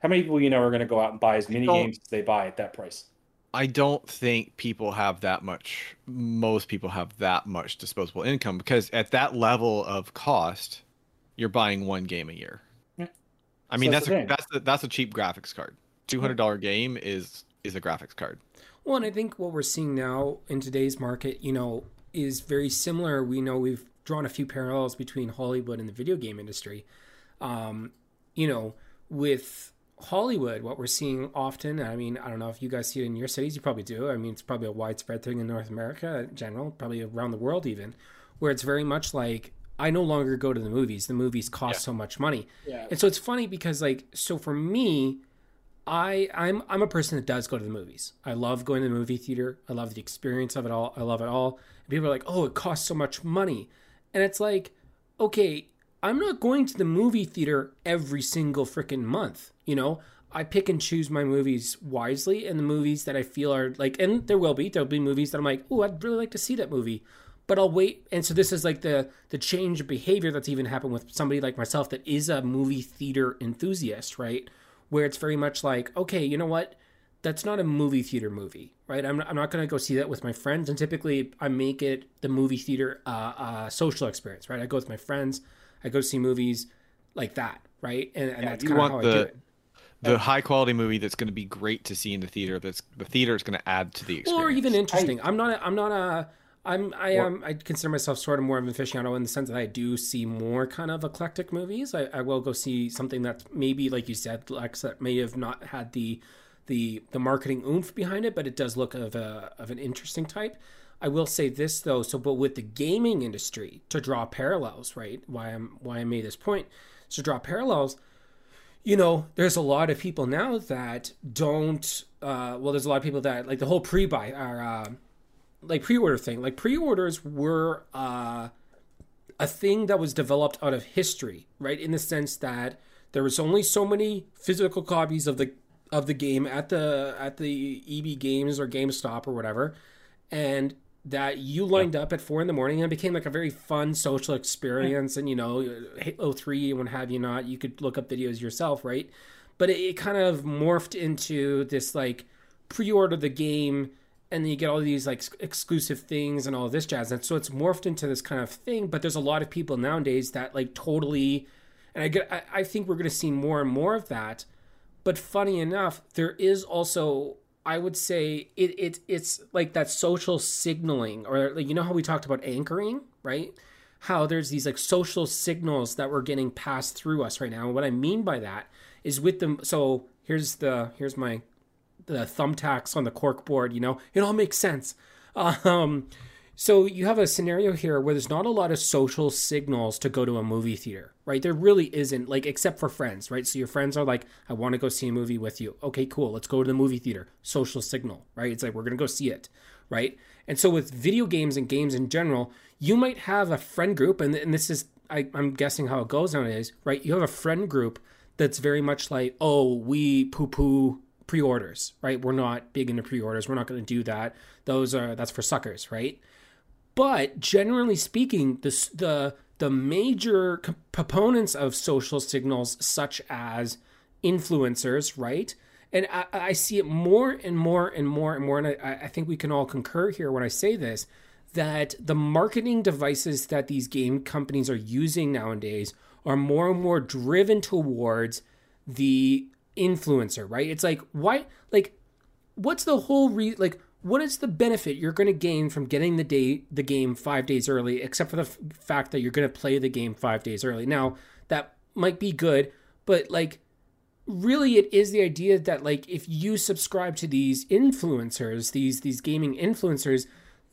How many people you know are going to go out and buy as many games as they buy at that price? I don't think people have that much. Most people have that much disposable income because at that level of cost, you're buying one game a year. Yeah. I mean, So that's that's a, that's a, that's a cheap graphics card. Mm-hmm. Two hundred dollar game is is a graphics card. Well, and I think what we're seeing now in today's market, you know, is very similar. We know we've drawn a few parallels between Hollywood and the video game industry. Um, you know, with Hollywood, what we're seeing often, I mean, I don't know if you guys see it in your cities, you probably do. I mean, it's probably a widespread thing in North America in general, probably around the world even, where it's very much like, I no longer go to the movies. The movies cost so much money. Yeah. And so it's funny because like so for me, I I'm I'm a person that does go to the movies. I love going to the movie theater. I love the experience of it all. I love it all. And people are like, "Oh, it costs so much money." And it's like, "Okay, I'm not going to the movie theater every single freaking month, you know? I pick and choose my movies wisely and the movies that I feel are like and there will be there'll be movies that I'm like, "Oh, I'd really like to see that movie." But I'll wait and so this is like the the change of behavior that's even happened with somebody like myself that is a movie theater enthusiast, right? Where it's very much like, okay, you know what? That's not a movie theater movie, right? I'm, I'm not going to go see that with my friends. And typically, I make it the movie theater uh, uh, social experience, right? I go with my friends, I go see movies like that, right? And, and Yeah, that's kind of want how I do it. The high quality movie that's going to be great to see in the theater. That's the theater is going to add to the experience. or even interesting. I'm not. A, I'm not a. I'm. I am. I consider myself sort of more of an aficionado in the sense that I do see more kind of eclectic movies. I, I will go see something that's maybe, like you said, Lex, that may have not had the the the marketing oomph behind it, but it does look of a of an interesting type. I will say this though. So, but with the gaming industry, to draw parallels, right? Why I'm why I made this point, is to draw parallels you know, there's a lot of people now that don't. Uh, well, there's a lot of people that like the whole pre-buy are. uh, like pre-order thing. Like pre-orders were uh, a thing that was developed out of history, right? In the sense that there was only so many physical copies of the of the game at the at the EB Games or GameStop or whatever, and that you lined up at four in the morning and it became like a very fun social experience. And you know, Halo Three and what have you not, you could look up videos yourself, right? But it, it kind of morphed into this like pre-order the game and then you get all these like exclusive things and all this jazz. And so it's morphed into this kind of thing but there's a lot of people nowadays that like totally and i get i, I think we're going to see more and more of that. But funny enough there is also i would say it, it it's like that social signaling or like you know how we talked about anchoring right? How there's these like social signals that were getting passed through us right now. And what i mean by that is with them so here's the here's my the thumbtacks on the cork board, you know, it all makes sense. Um, so you have a scenario here where there's not a lot of social signals to go to a movie theater, right? There really isn't, like, except for friends, right? So your friends are like, I want to go see a movie with you. Okay, cool. Let's go to the movie theater. Social signal, right? It's like, we're going to go see it, right? And so with video games and games in general, you might have a friend group, and, and this is, I, I'm guessing how it goes nowadays, right? You have a friend group that's very much like, oh, we poo poo pre-orders, right? We're not big into pre-orders. We're not going to do that. Those are that's for suckers, right? But generally speaking, the the the major proponents of social signals, such as influencers, right? And I, I see it more and more and more and more, and I, I think we can all concur here when I say this that the marketing devices that these game companies are using nowadays are more and more driven towards the influencer, right? It's like why like what's the whole re like what is the benefit you're going to gain from getting the day the game 5 days early except for the f- fact that you're going to play the game 5 days early. Now, that might be good, but like really it is the idea that like if you subscribe to these influencers, these these gaming influencers,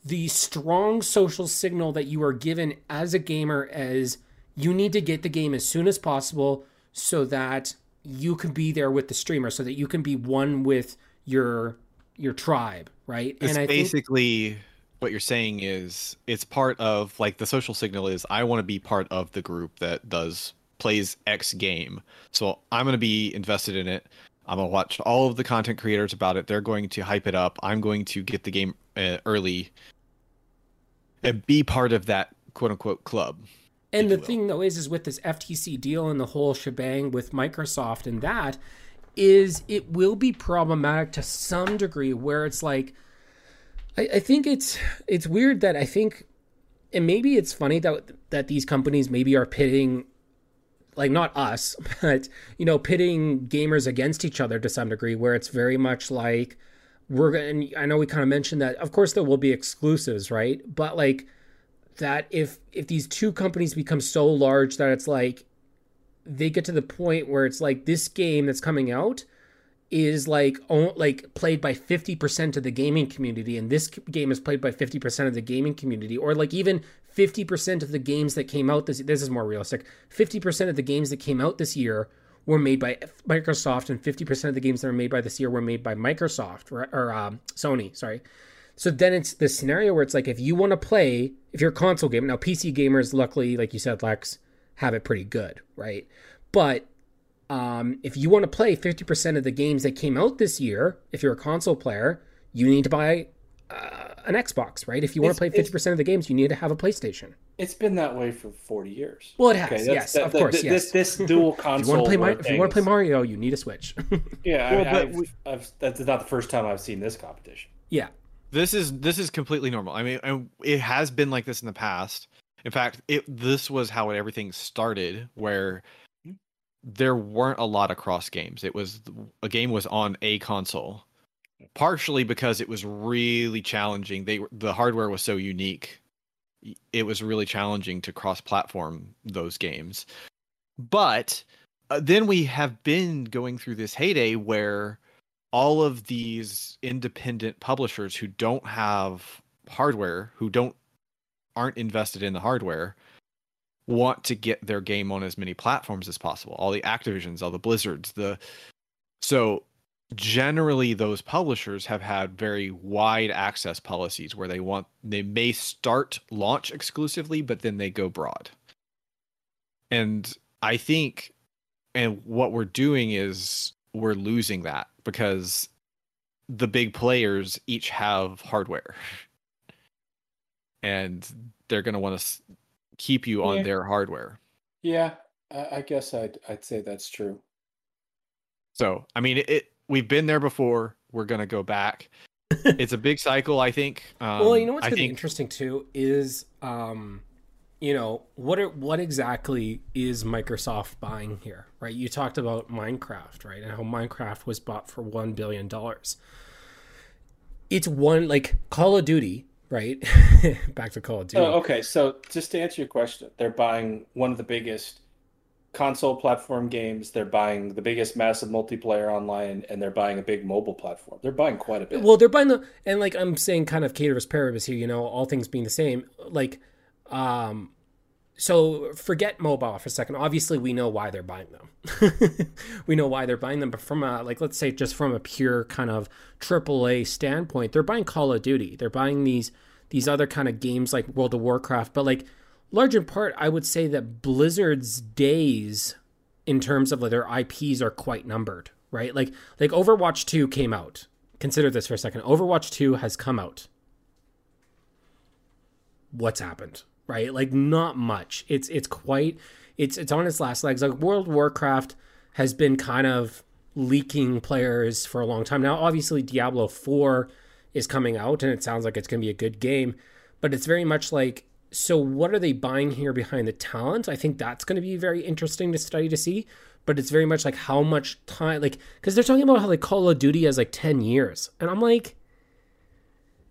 the strong social signal that you are given as a gamer as you need to get the game as soon as possible so that you can be there with the streamer so that you can be one with your your tribe right It's and i think basically what you're saying is it's part of like the social signal is I want to be part of the group that does plays X game. So I'm going to be invested in it. I'm going to watch all of the content creators about it. They're going to hype it up. I'm going to get the game uh, early and be part of that quote unquote club. And the thing though is, is with this FTC deal and the whole shebang with Microsoft and that, is it will be problematic to some degree where it's like, I, I think it's it's weird that I think, and maybe it's funny that that these companies maybe are pitting, like not us, but you know, pitting gamers against each other to some degree, where it's very much like we're going. I know we kind of mentioned that. Of course, there will be exclusives, right? But like that if if these two companies become so large that it's like they get to the point where it's like this game that's coming out is like like played by 50% of the gaming community and this game is played by 50% of the gaming community or like even 50% of the games that came out this this is more realistic 50% of the games that came out this year were made by Microsoft and 50% of the games that were made by this year were made by Microsoft or, or um, Sony sorry so then it's the scenario where it's like if you want to play, if you're a console gamer, now PC gamers, luckily, like you said, Lex, have it pretty good, right? But um, if you want to play 50% of the games that came out this year, if you're a console player, you need to buy uh, an Xbox, right? If you want to play 50% of the games, you need to have a PlayStation. It's been that way for 40 years. Well, it has, that's- yes, that- of that- course, this, yes. This dual If console. you want to play, Mar- if you want to play Mario, you need a Switch. Yeah, Well, I, but I've, we- I've, that's not the first time I've seen this competition. yeah, this is this is completely normal. I mean, it has been like this in the past. In fact, it this was how everything started, where there weren't a lot of cross games. It was a game was on a console, partially because it was really challenging. They the hardware was so unique. It was really challenging to cross-platform those games. But uh, then we have been going through this heyday where all of these independent publishers who don't have hardware, who don't aren't invested in the hardware, want to get their game on as many platforms as possible. All the Activisions, all the Blizzards, the so generally those publishers have had very wide access policies where they want they may start launch exclusively but then they go broad. And I think and what we're doing is we're losing that because the big players each have hardware. And they're going to want to keep you on Yeah. their hardware. Yeah, I, I guess I'd I'd say that's true. so i mean it, it we've been there before. We're going to go back. It's a big cycle i think. Um, well, you know what's I going to be think interesting too is, um, you know, what are, what exactly is Microsoft buying here, right? You talked about Minecraft, right, and how Minecraft was bought for one billion dollars. It's one like Call of Duty, right? Back to Call of Duty. Oh, okay, so just to answer your question, they're buying one of the biggest console platform games. They're buying the biggest massive multiplayer online, and they're buying a big mobile platform. They're buying quite a bit. Well, they're buying the and like I'm saying, kind of ceteris paribus here. You know, all things being the same, like, um, so forget mobile for a second. Obviously, we know why they're buying them. we know why they're buying them, but from a like, let's say, just from a pure kind of AAA standpoint, they're buying Call of Duty. They're buying these these other kind of games like World of Warcraft, but like large in part, I would say that Blizzard's days in terms of like, their IPs are quite numbered, right? Like like Overwatch 2 came out. Consider this for a second. Overwatch 2 has come out. What's happened? Right? Like not much. It's it's quite it's it's on its last legs. Like World Warcraft has been kind of leaking players for a long time now. Obviously Diablo 4 is coming out and it sounds like it's going to be a good game, but it's very much like so what are they buying here behind the talent? I think that's going to be very interesting to study to see. But it's very much like how much time, like, because they're talking about how like Call of Duty has like 10 years. And I'm like,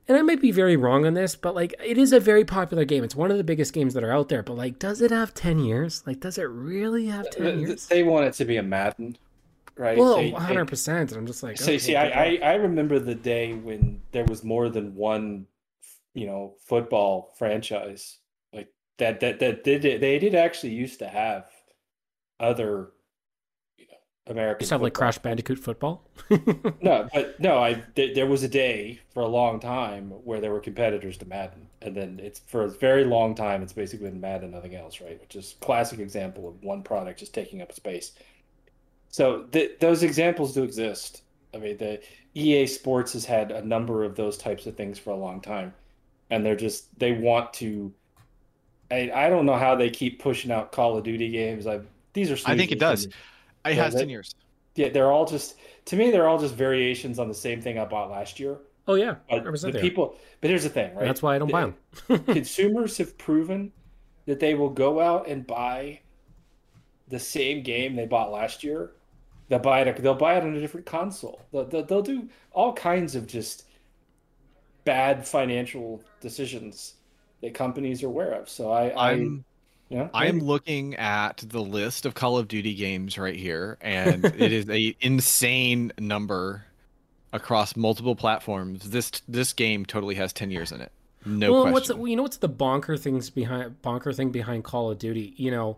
and I might be very wrong on this, but like, it is a very popular game. It's one of the biggest games that are out there. But like, does it have 10 years? Like, does it really have 10 Th- th- years? They want it to be a Madden, right? Well, They- they- 100%. And I'm just like, See, okay, see, I, I, I remember the day when there was more than one, you know, football franchise like that. That that did it. they did actually used to have other, you know, American. just like. Crash Bandicoot football. No, but no, I th- there was a day for a long time where there were competitors to Madden, and then it's for a very long time it's basically been Madden, nothing else, right? Which is classic example of one product just taking up space. So th- those examples do exist. I mean, the EA Sports has had a number of those types of things for a long time, and they're just they want to I I don't know how they keep pushing out Call of Duty games. I these are. I think it does. to me. It has that- ten years. Yeah, they're all just to me. They're all just variations on the same thing I bought last year. Oh yeah, But the they are. people. But here's the thing, right? That's why I don't buy them. consumers have proven that they will go out and buy the same game they bought last year. They'll buy it. They'll buy it on a different console. They'll, they'll, they'll do all kinds of just bad financial decisions that companies are aware of. So I, I I'm you know, I am looking at the list of Call of Duty games right here, and it is a insane number across multiple platforms. This this game totally has ten years in it. No well, what's question. the, you know what's the bonker things behind bonker thing behind Call of Duty? You know,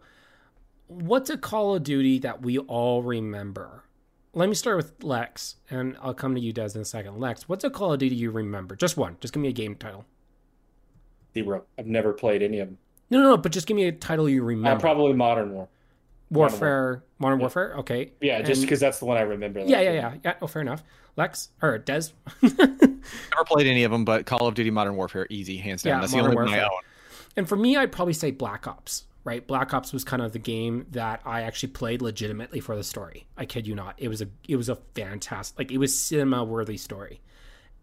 what's a Call of Duty that we all remember? Let me start with Lex, and I'll come to you, Des, in a second. Lex, what's a Call of Duty you remember? Just one. Just give me a game title. zero. I've never played any of them. No, no, no. But just give me a title you Uh, remember. probably Modern War. Warfare, Modern Yeah. Warfare. Okay. Yeah, just because that's the one I remember. Yeah, yeah, yeah, yeah. Oh, fair enough. Lex or Des. Never played any of them, but Call of Duty Modern Warfare, easy, hands down. Yeah, That's the Modern only one I Warfare. own. And for me, I'd probably say Black Ops, right? Black Ops was kind of the game that I actually played legitimately for the story. I kid you not. It was a it was a fantastic like it was cinema worthy story.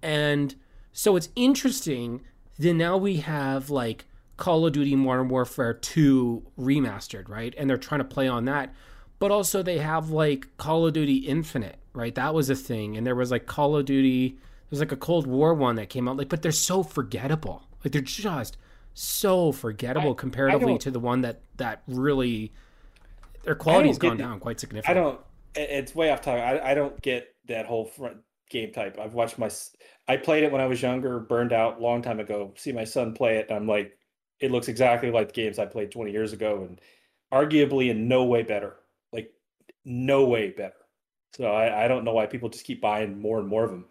And so it's interesting that now we have like Call of Duty Modern Warfare 2 remastered, right? And they're trying to play on that. But also they have like Call of Duty Infinite, right? That was a thing. And there was like Call of Duty there's like a Cold War one that came out like but they're so forgettable. Like they're just so forgettable I- I comparatively don't- to the one that that really their quality's gone down quite significantly. I don't. It's way off topic. I, I don't get that whole front game type. I've watched my. I played it when I was younger, burned out long time ago. See my son play it, and I'm like, it looks exactly like the games I played 20 years ago, and arguably in no way better. Like, no way better. So I, I don't know why people just keep buying more and more of them.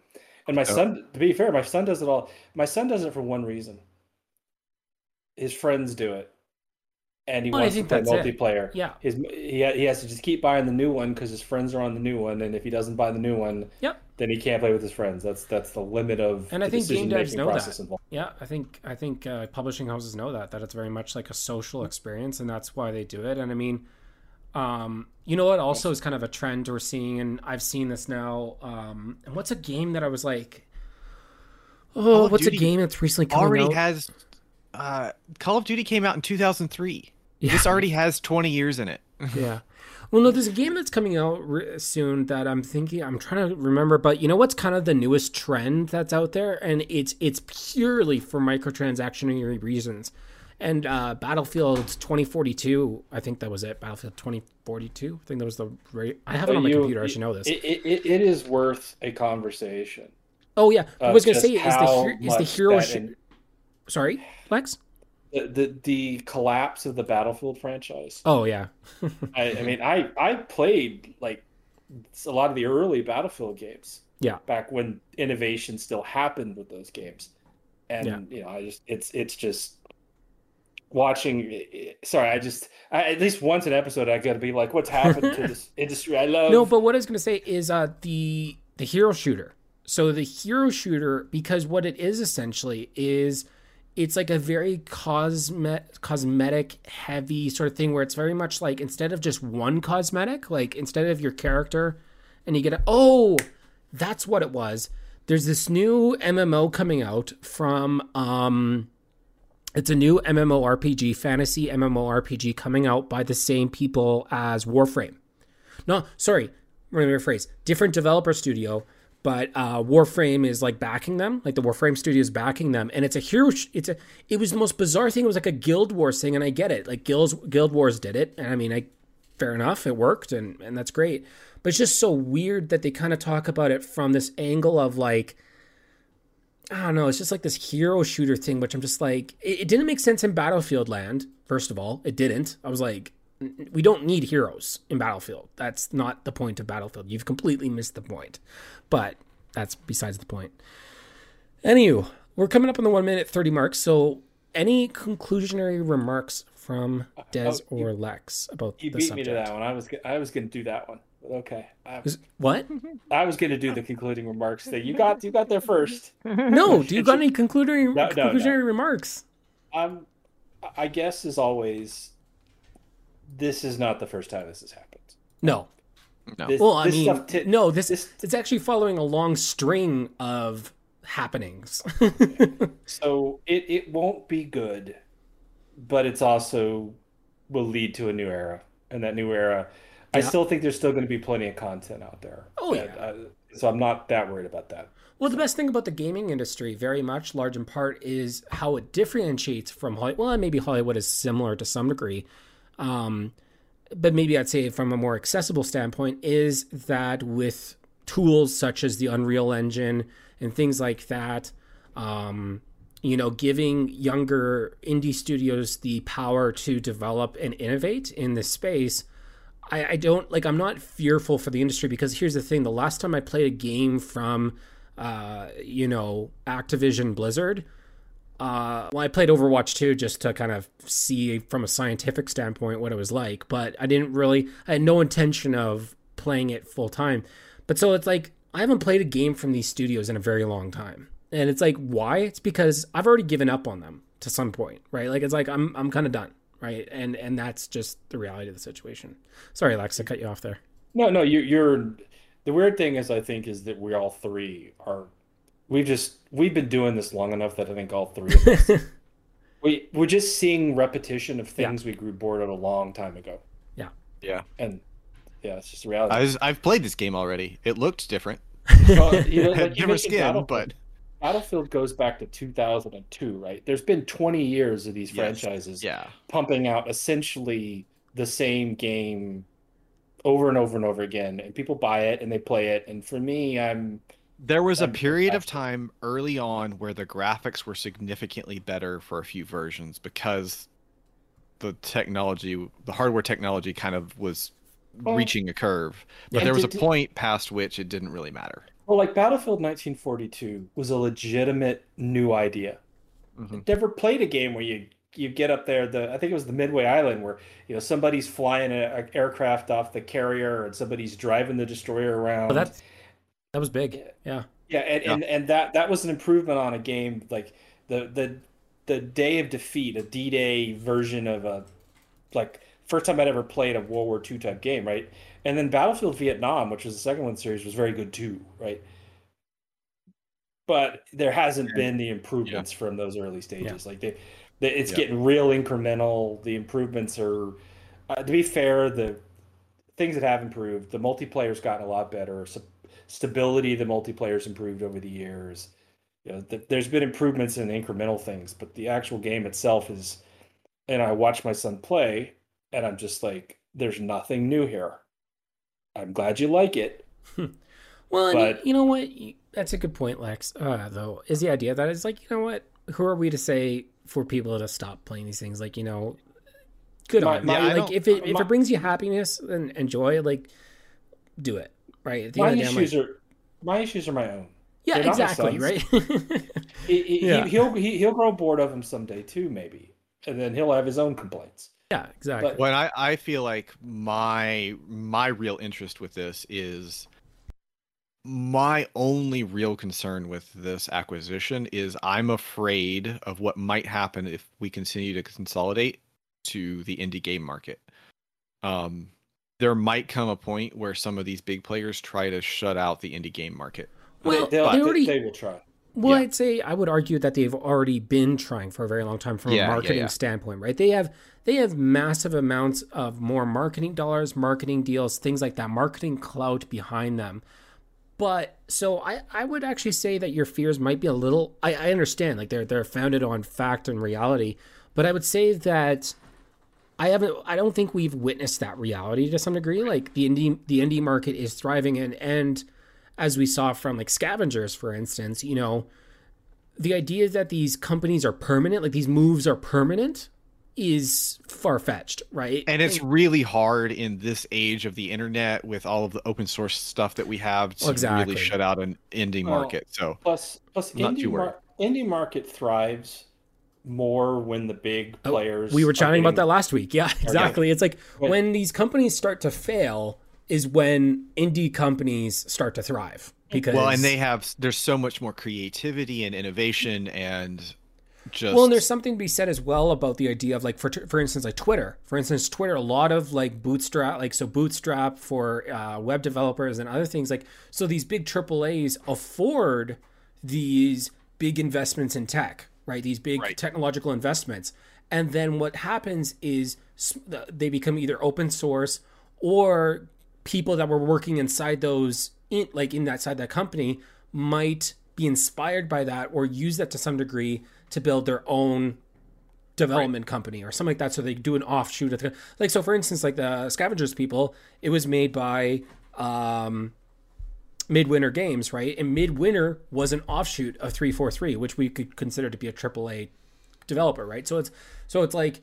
And my Oh. son, to be fair, my son does it all. My son does it for one reason. His friends do it, and he Well, wants to think play that's it. multiplayer Yeah. his he, he has to just keep buying the new one because his friends are on the new one and if he doesn't buy the new one Yep. then he can't play with his friends that's that's the limit of And I think game devs know that. involved. Yeah, I think I think uh, publishing houses know that that it's very much like a social experience, and that's why they do it. And I mean, um, you know what? Also, is kind of a trend we're seeing, and I've seen this now. Um, and what's a game that I was like, oh, of what's Duty a game that's recently coming Already out? has uh, Call of Duty came out in 2003. Yeah. This already has 20 years in it. yeah. Well, no, there's a game that's coming out re- soon that I'm thinking I'm trying to remember, but you know what's kind of the newest trend that's out there, and it's it's purely for microtransactionary reasons. And uh, Battlefield 2042, I think that was it. Battlefield 2042, I think that was the rate. I have it on my you- computer. I should know this. it, it, it, it is worth a conversation oh yeah, I was gonna say is the how her- is the much hero? Sh- in- Sorry, Lex. the, the the collapse of the battlefield franchise Oh yeah, I, I mean i i played like a lot of the early battlefield games Yeah. back when innovation still happened with those games and Yeah. you know i just it's it's just watching sorry i just I, at least once an episode i gotta be like what's happened to this industry i love No, but what I was going to say is uh, the the hero shooter. So the hero shooter, because what it is essentially is it's like a very cosmet cosmetic heavy sort of thing where it's very much like instead of just one cosmetic, like instead of your character, and you get a oh, that's what it was. There's this new MMO coming out from um it's a new MMORPG, fantasy MMORPG coming out by the same people as Warframe. No, sorry, let me rephrase. Different developer studio, but uh, Warframe is like backing them. Like the Warframe studio is backing them, and it's a huge. It's a. It was the most bizarre thing. It was like a Guild Wars thing, and I get it. Like Guilds, Guild Wars did it, and I mean, I fair enough, it worked, and and that's great. But it's just so weird that they kind of talk about it from this angle of like. I don't know. It's just like this hero shooter thing, which I'm just like, it, it didn't make sense in Battlefield Land. First of all, it didn't. I was like, we don't need heroes in Battlefield. That's not the point of Battlefield. You've completely missed the point. But that's besides the point. Anywho, we're coming up on the one minute thirty mark. So, any conclusionary remarks from Des Oh, you- or Lex about you the beat subject? me to that one i was i was gonna do that one but okay I, what? I was gonna do the concluding remarks thing you got you got there first No. Do you got any concluding No, no, no. conclusionary remarks? um I guess as always this is not the first time this has happened. No. No. This, Well, I this mean, stuff ti- no. This, this- it's actually following a long string of happenings. So it, it won't be good, but it's also will lead to a new era. And that new era, I still think there's still going to be plenty of content out there. Oh, And, yeah. uh, so I'm not that worried about that. Well, the best thing about the gaming industry, very much, large in part, is how it differentiates from Hollywood. Well, maybe Hollywood is similar to some degree, um, but maybe I'd say from a more accessible standpoint, is that with tools such as the Unreal Engine and things like that, um, you know, giving younger indie studios the power to develop and innovate in this space. I, I don't like I'm not fearful for the industry because here's the thing the last time I played a game from uh you know Activision Blizzard uh well I played Overwatch 2 just to kind of see from a scientific standpoint what it was like but I didn't really I had no intention of playing it full time but so it's like I haven't played a game from these studios in a very long time. And it's like why? It's because I've already given up on them to some point right? Like it's like I'm I'm kind of done right? And and that's just the reality of the situation. Sorry Alex I cut you off there. No, no, you, you're. The weird thing is, I think, is that we all three are. We've just we've been doing this long enough that I think all three of us we we're just seeing repetition of Yeah. things we grew bored of a long time ago, Yeah. Yeah. And yeah, it's just reality. I was, I've played this game already. It looked different. Well, you know, like you Different skin, Battlefield. but Battlefield goes back to 2002, right? There's been 20 years of these Yes. franchises yeah. pumping out essentially the same game over and over and over again, and people buy it and they play it. And for me, I'm There was a I'm period of time early on where the graphics were significantly better for a few versions because the technology, the hardware technology kind of was Well, reaching a curve. But and there was a point past which it didn't really matter. well, like Battlefield 1942 was a legitimate new idea. Mhm. Never played a game where you you get up there the I think it was the Midway Island where you know somebody's flying an aircraft off the carrier and somebody's driving the destroyer around. But that that was big. Yeah. Yeah, and, Yeah. and and that that was an improvement on a game like the the the Day of Defeat, a D-Day version of a like first time I'd ever played a World War II type game, right? And then Battlefield Vietnam, which was the second one the series, was very good too, right? But there hasn't been the improvements from those early stages. Like they, they it's Yeah. getting real incremental. The improvements are, uh, to be fair, the things that have improved. The multiplayer's gotten a lot better. So stability of the multiplayer's improved over the years. You know, th- there's been improvements in incremental things, but the actual game itself is. And I watch my son play, and I'm just like, "There's nothing new here." I'm glad you like it. Well, and But- you know what? That's a good point, Lex. Uh, though, is the idea that it's like, you know what? Who are we to say for people to stop playing these things? Like, you know, good My- on my- you. Like, if it if it brings you happiness and, and joy, like, do it. Right. At the My end of the issues like, are my issues are my own. yeah, they're exactly. Right. He, he, Yeah. he'll he, he'll grow bored of them someday too, maybe, and then he'll have his own complaints. yeah. Exactly. But- When I, I feel like my my real interest with this is my only real concern with this acquisition is I'm afraid of what might happen if we continue to consolidate to the indie game market. Um, there might come a point where some of these big players try to shut out the indie game market. well, they, they'll- they they- already they will try. Well, Yeah. I'd say I would argue that they've already been trying for a very long time from Yeah, a yeah, marketing yeah. standpoint, right? They have they have massive amounts of more marketing dollars, marketing deals, things like that, marketing clout behind them. But so I, I would actually say that your fears might be a little I, I understand, like they're they're founded on fact and reality, but I would say that I haven't I don't think we've witnessed that reality to some degree. Like the indie the indie market is thriving and and as we saw from like scavengers for instance, you know, the idea that these companies are permanent, like these moves are permanent is far fetched, right? And it's really hard in this age of the internet with all of the open source stuff that we have to Exactly. really shut out an indie Well, market. So Plus, plus Not indie, too worried. mar- indie market thrives more when the big Oh, players. we were are chatting about that last week. Yeah, exactly. It's like When- when these companies start to fail is when indie companies start to thrive because well, and they have there's so much more creativity and innovation and just Well, and there's something to be said as well about the idea of like, for for instance, like Twitter. For instance, Twitter, a lot of like Bootstrap, like so Bootstrap for uh, web developers and other things. Like, so these big AAA's afford these big investments in tech, right? These big Right. technological investments, and then what happens is they become either open source or people that were working inside those, in, like in that side of that company, might be inspired by that or use that to some degree to build their own development company or something like that. So they do an offshoot of the, like so. For instance, like the Scavengers people, it was made by um, Midwinter Games, right? And Midwinter was an offshoot of 343, which we could consider to be a AAA developer, right? So it's so it's like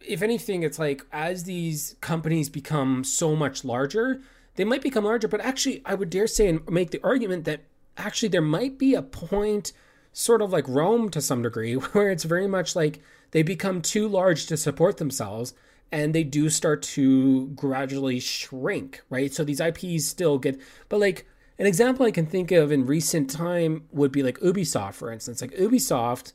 if anything, it's like as these companies become so much larger, they might become larger, but actually I would dare say and make the argument that actually there might be a point sort of like Rome to some degree where it's very much like they become too large to support themselves and they do start to gradually shrink, right? So these IPs still get but like an example I can think of in recent time would be like Ubisoft, for instance. Like Ubisoft,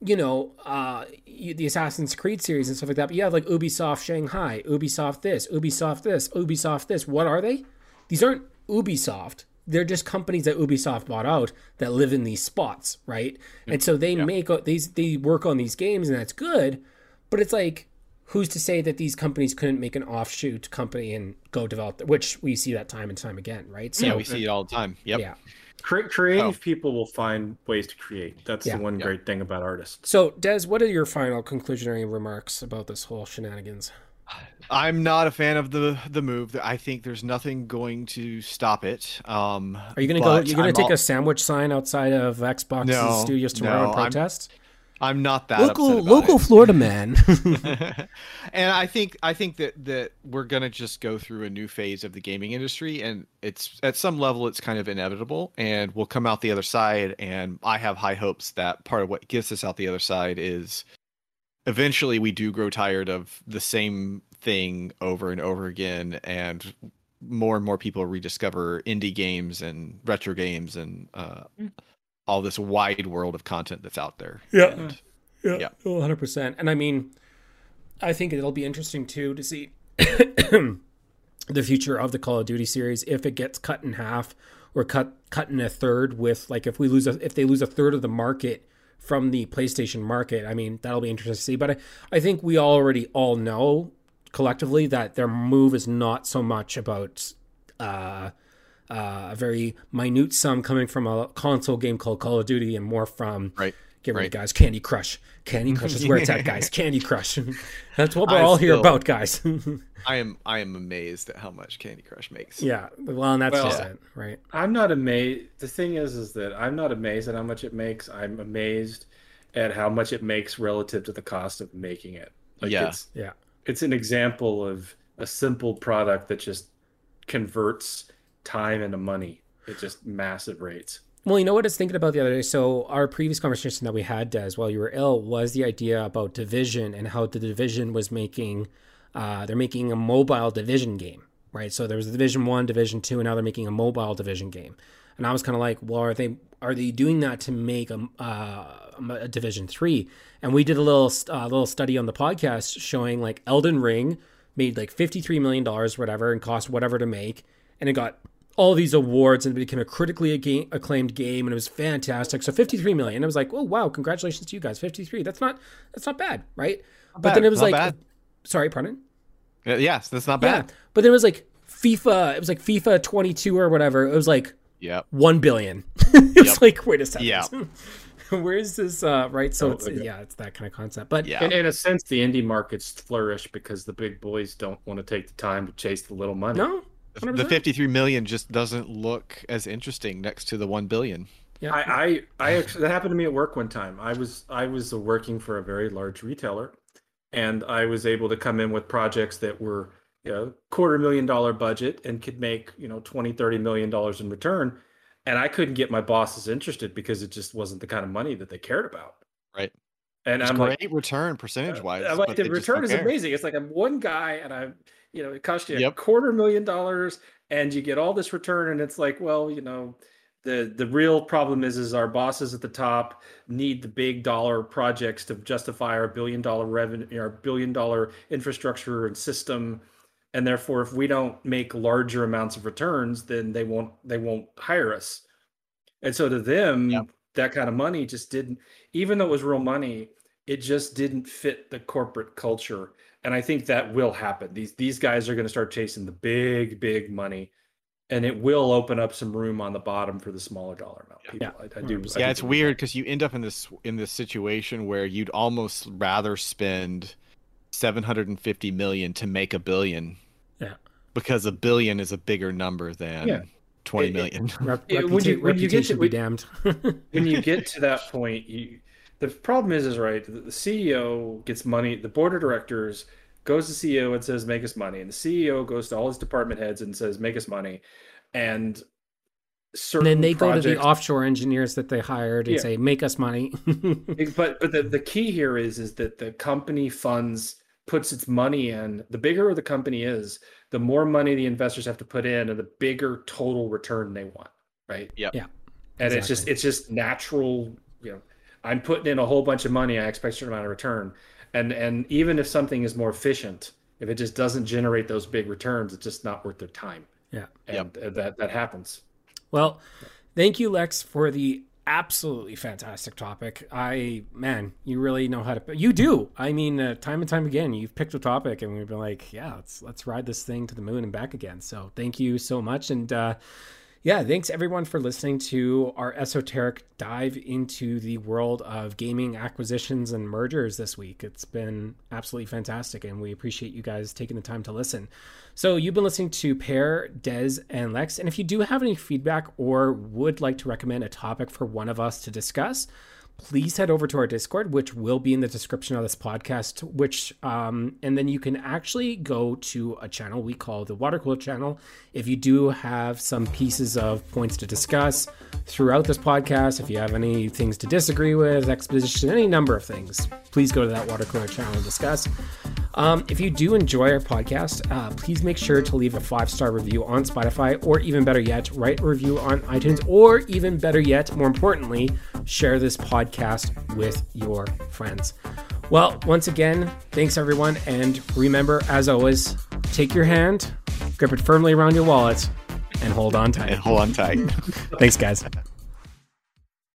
you know, uh, the Assassin's Creed series and stuff like that. But you have like Ubisoft Shanghai, Ubisoft this, Ubisoft this, Ubisoft this. What are they? These aren't Ubisoft. They're just companies that Ubisoft bought out that live in these spots, right? And so they make these, they work on these games, and that's good. But it's like, who's to say that these companies couldn't make an offshoot company and go develop? Which we see that time and time again, right? So yeah, we see it all the time. Yep. yeah. Cre- creative Oh. people will find ways to create. That's Yeah. the one Yeah. great thing about artists. So Des, what are your final conclusionary remarks about this whole shenanigans? I'm not a fan of the the move. I think there's nothing going to stop it. Um, Are you gonna go? You're gonna I'm take al- a sandwich sign outside of Xbox No, studios tomorrow no, and protest? I'm not that local upset about local it. Florida man. and I think I think that that we're gonna just go through a new phase of the gaming industry, and it's at some level it's kind of inevitable, and we'll come out the other side. And I have high hopes that part of what gets us out the other side is eventually we do grow tired of the same thing over and over again, and more and more people rediscover indie games and retro games and uh, all this wide world of content that's out there. Yeah. And- Yeah, Yeah. hundred percent. And I mean, I think it'll be interesting too to see the future of the Call of Duty series if it gets cut in half or cut cut in a third. With like if we lose a, if they lose a third of the market from the PlayStation market, I mean that'll be interesting to see. But I, I think we already all know collectively that their move is not so much about. Uh, uh, a very minute sum coming from a console game called Call of Duty, and more from Right. Get ready, Right. guys. Candy Crush. Candy Crush is where it's at, guys. Candy Crush. That's what we're I all here about, guys. I am I am amazed at how much Candy Crush makes. yeah. Well, and that's Well- just it, right? I'm not amazed. The thing is, is that I'm not amazed at how much it makes. I'm amazed at how much it makes relative to the cost of making it. Like Yeah. it's Yeah. it's an example of a simple product that just converts time into money at just massive rates. Well, you know what I was thinking about the other day? So, our previous conversation that we had, Des, while you were ill, was the idea about Division and how the Division was making, uh, they're making a mobile Division game, right? So there was Division One, Division Two, and now they're making a mobile Division game. And I was kind of like, well, are they are they doing that to make a, uh, a Division Three? And we did a little uh, little study on the podcast showing like Elden Ring made like fifty three million dollars, whatever, and cost whatever to make, and it got all these awards and it became a critically acclaimed game and it was fantastic. So 53 million. I was like, oh wow, congratulations to you guys. 53. That's not that's not bad, right? but bad, then it was not like bad. sorry, pardon? Uh, Yes, that's not Yeah. bad. But then it was like FIFA, it was like FIFA 22 or whatever. It was like Yep. 1 billion. it was Yep. like, wait a second. Yeah. Where is this uh right? So Oh, it's okay. yeah, it's that kind of concept. But Yeah. In, in a sense, the indie markets flourish because the big boys don't want to take the time to chase the little money. no. The 100%. 53 million just doesn't look as interesting next to the 1 billion. Yeah. I, I, I actually that happened to me at work one time. I was I was working for a very large retailer, and I was able to come in with projects that were you know quarter million dollar budget and could make you know 20 30 million dollars in return and i couldn't get my bosses interested because it just wasn't the kind of money that they cared about Right. and It's i'm great uh, like return percentage wise. I'm like the return is amazing it's like i'm one guy and i'm you know it cost you a quarter million dollars and you get all this return and it's like well you know the the real problem is is our bosses at the top need the big dollar projects to justify our billion dollar revenue our billion dollar infrastructure and system. And therefore if we don't make larger amounts of returns then they won't they won't hire us. And so to them Yep. that kind of money just didn't even though it was real money it just didn't fit the corporate culture and i think that will happen these these guys are going to start chasing the big big money and it will open up some room on the bottom for the smaller dollar amount people Yeah. I, I do hmm. I do it's weird because you end up in this in this situation where you'd almost rather spend 750 million to make a billion Yeah. because a billion is a bigger number than Yeah. twenty It- it- million. When you- when you get to- reputation be damned. when you get to that point, you the problem is is right. The the CEO gets money. The board of directors goes to CEO and says, "Make us money," and the CEO goes to all his department heads and says, "Make us money," and and then they go to the offshore engineers that they hired and Yeah. say, "Make us money." but but the, the key here is is that the company funds puts its money in the bigger the company is the more money the investors have to put in and the bigger total return they want right Yep. Yeah, and it's just it's just natural you know i'm putting in a whole bunch of money i expect a certain amount of return and and even if something is more efficient if it just doesn't generate those big returns it's just not worth their time Yeah. and uh, that that happens Well, thank you, Lex, for the absolutely fantastic topic. I man, you really know how to. You do. I mean, uh, time and time again, you've picked a topic, and we've been like, yeah, let's let's ride this thing to the moon and back again. So thank you so much, and uh, yeah, thanks everyone for listening to our esoteric dive into the world of gaming acquisitions and mergers this week. It's been absolutely fantastic, and we appreciate you guys taking the time to listen. So, you've been listening to Pear, Des, and Lex. And if you do have any feedback or would like to recommend a topic for one of us to discuss, please head over to our Discord, which will be in the description of this podcast. Which, um, and then you can actually go to a channel we call the Water Cooler Channel. If you do have some pieces of points to discuss throughout this podcast, if you have any things to disagree with, exposition, any number of things, please go to that Water Cooler Channel and discuss. Um, if you do enjoy our podcast, uh, please make sure to leave a five star review on Spotify, or even better yet, write a review on iTunes, or even better yet, more importantly, share this podcast with your friends. Well, once again, thanks everyone, and remember, as always, take your hand, grip it firmly around your wallet, and hold on tight. And hold on tight. Thanks, guys.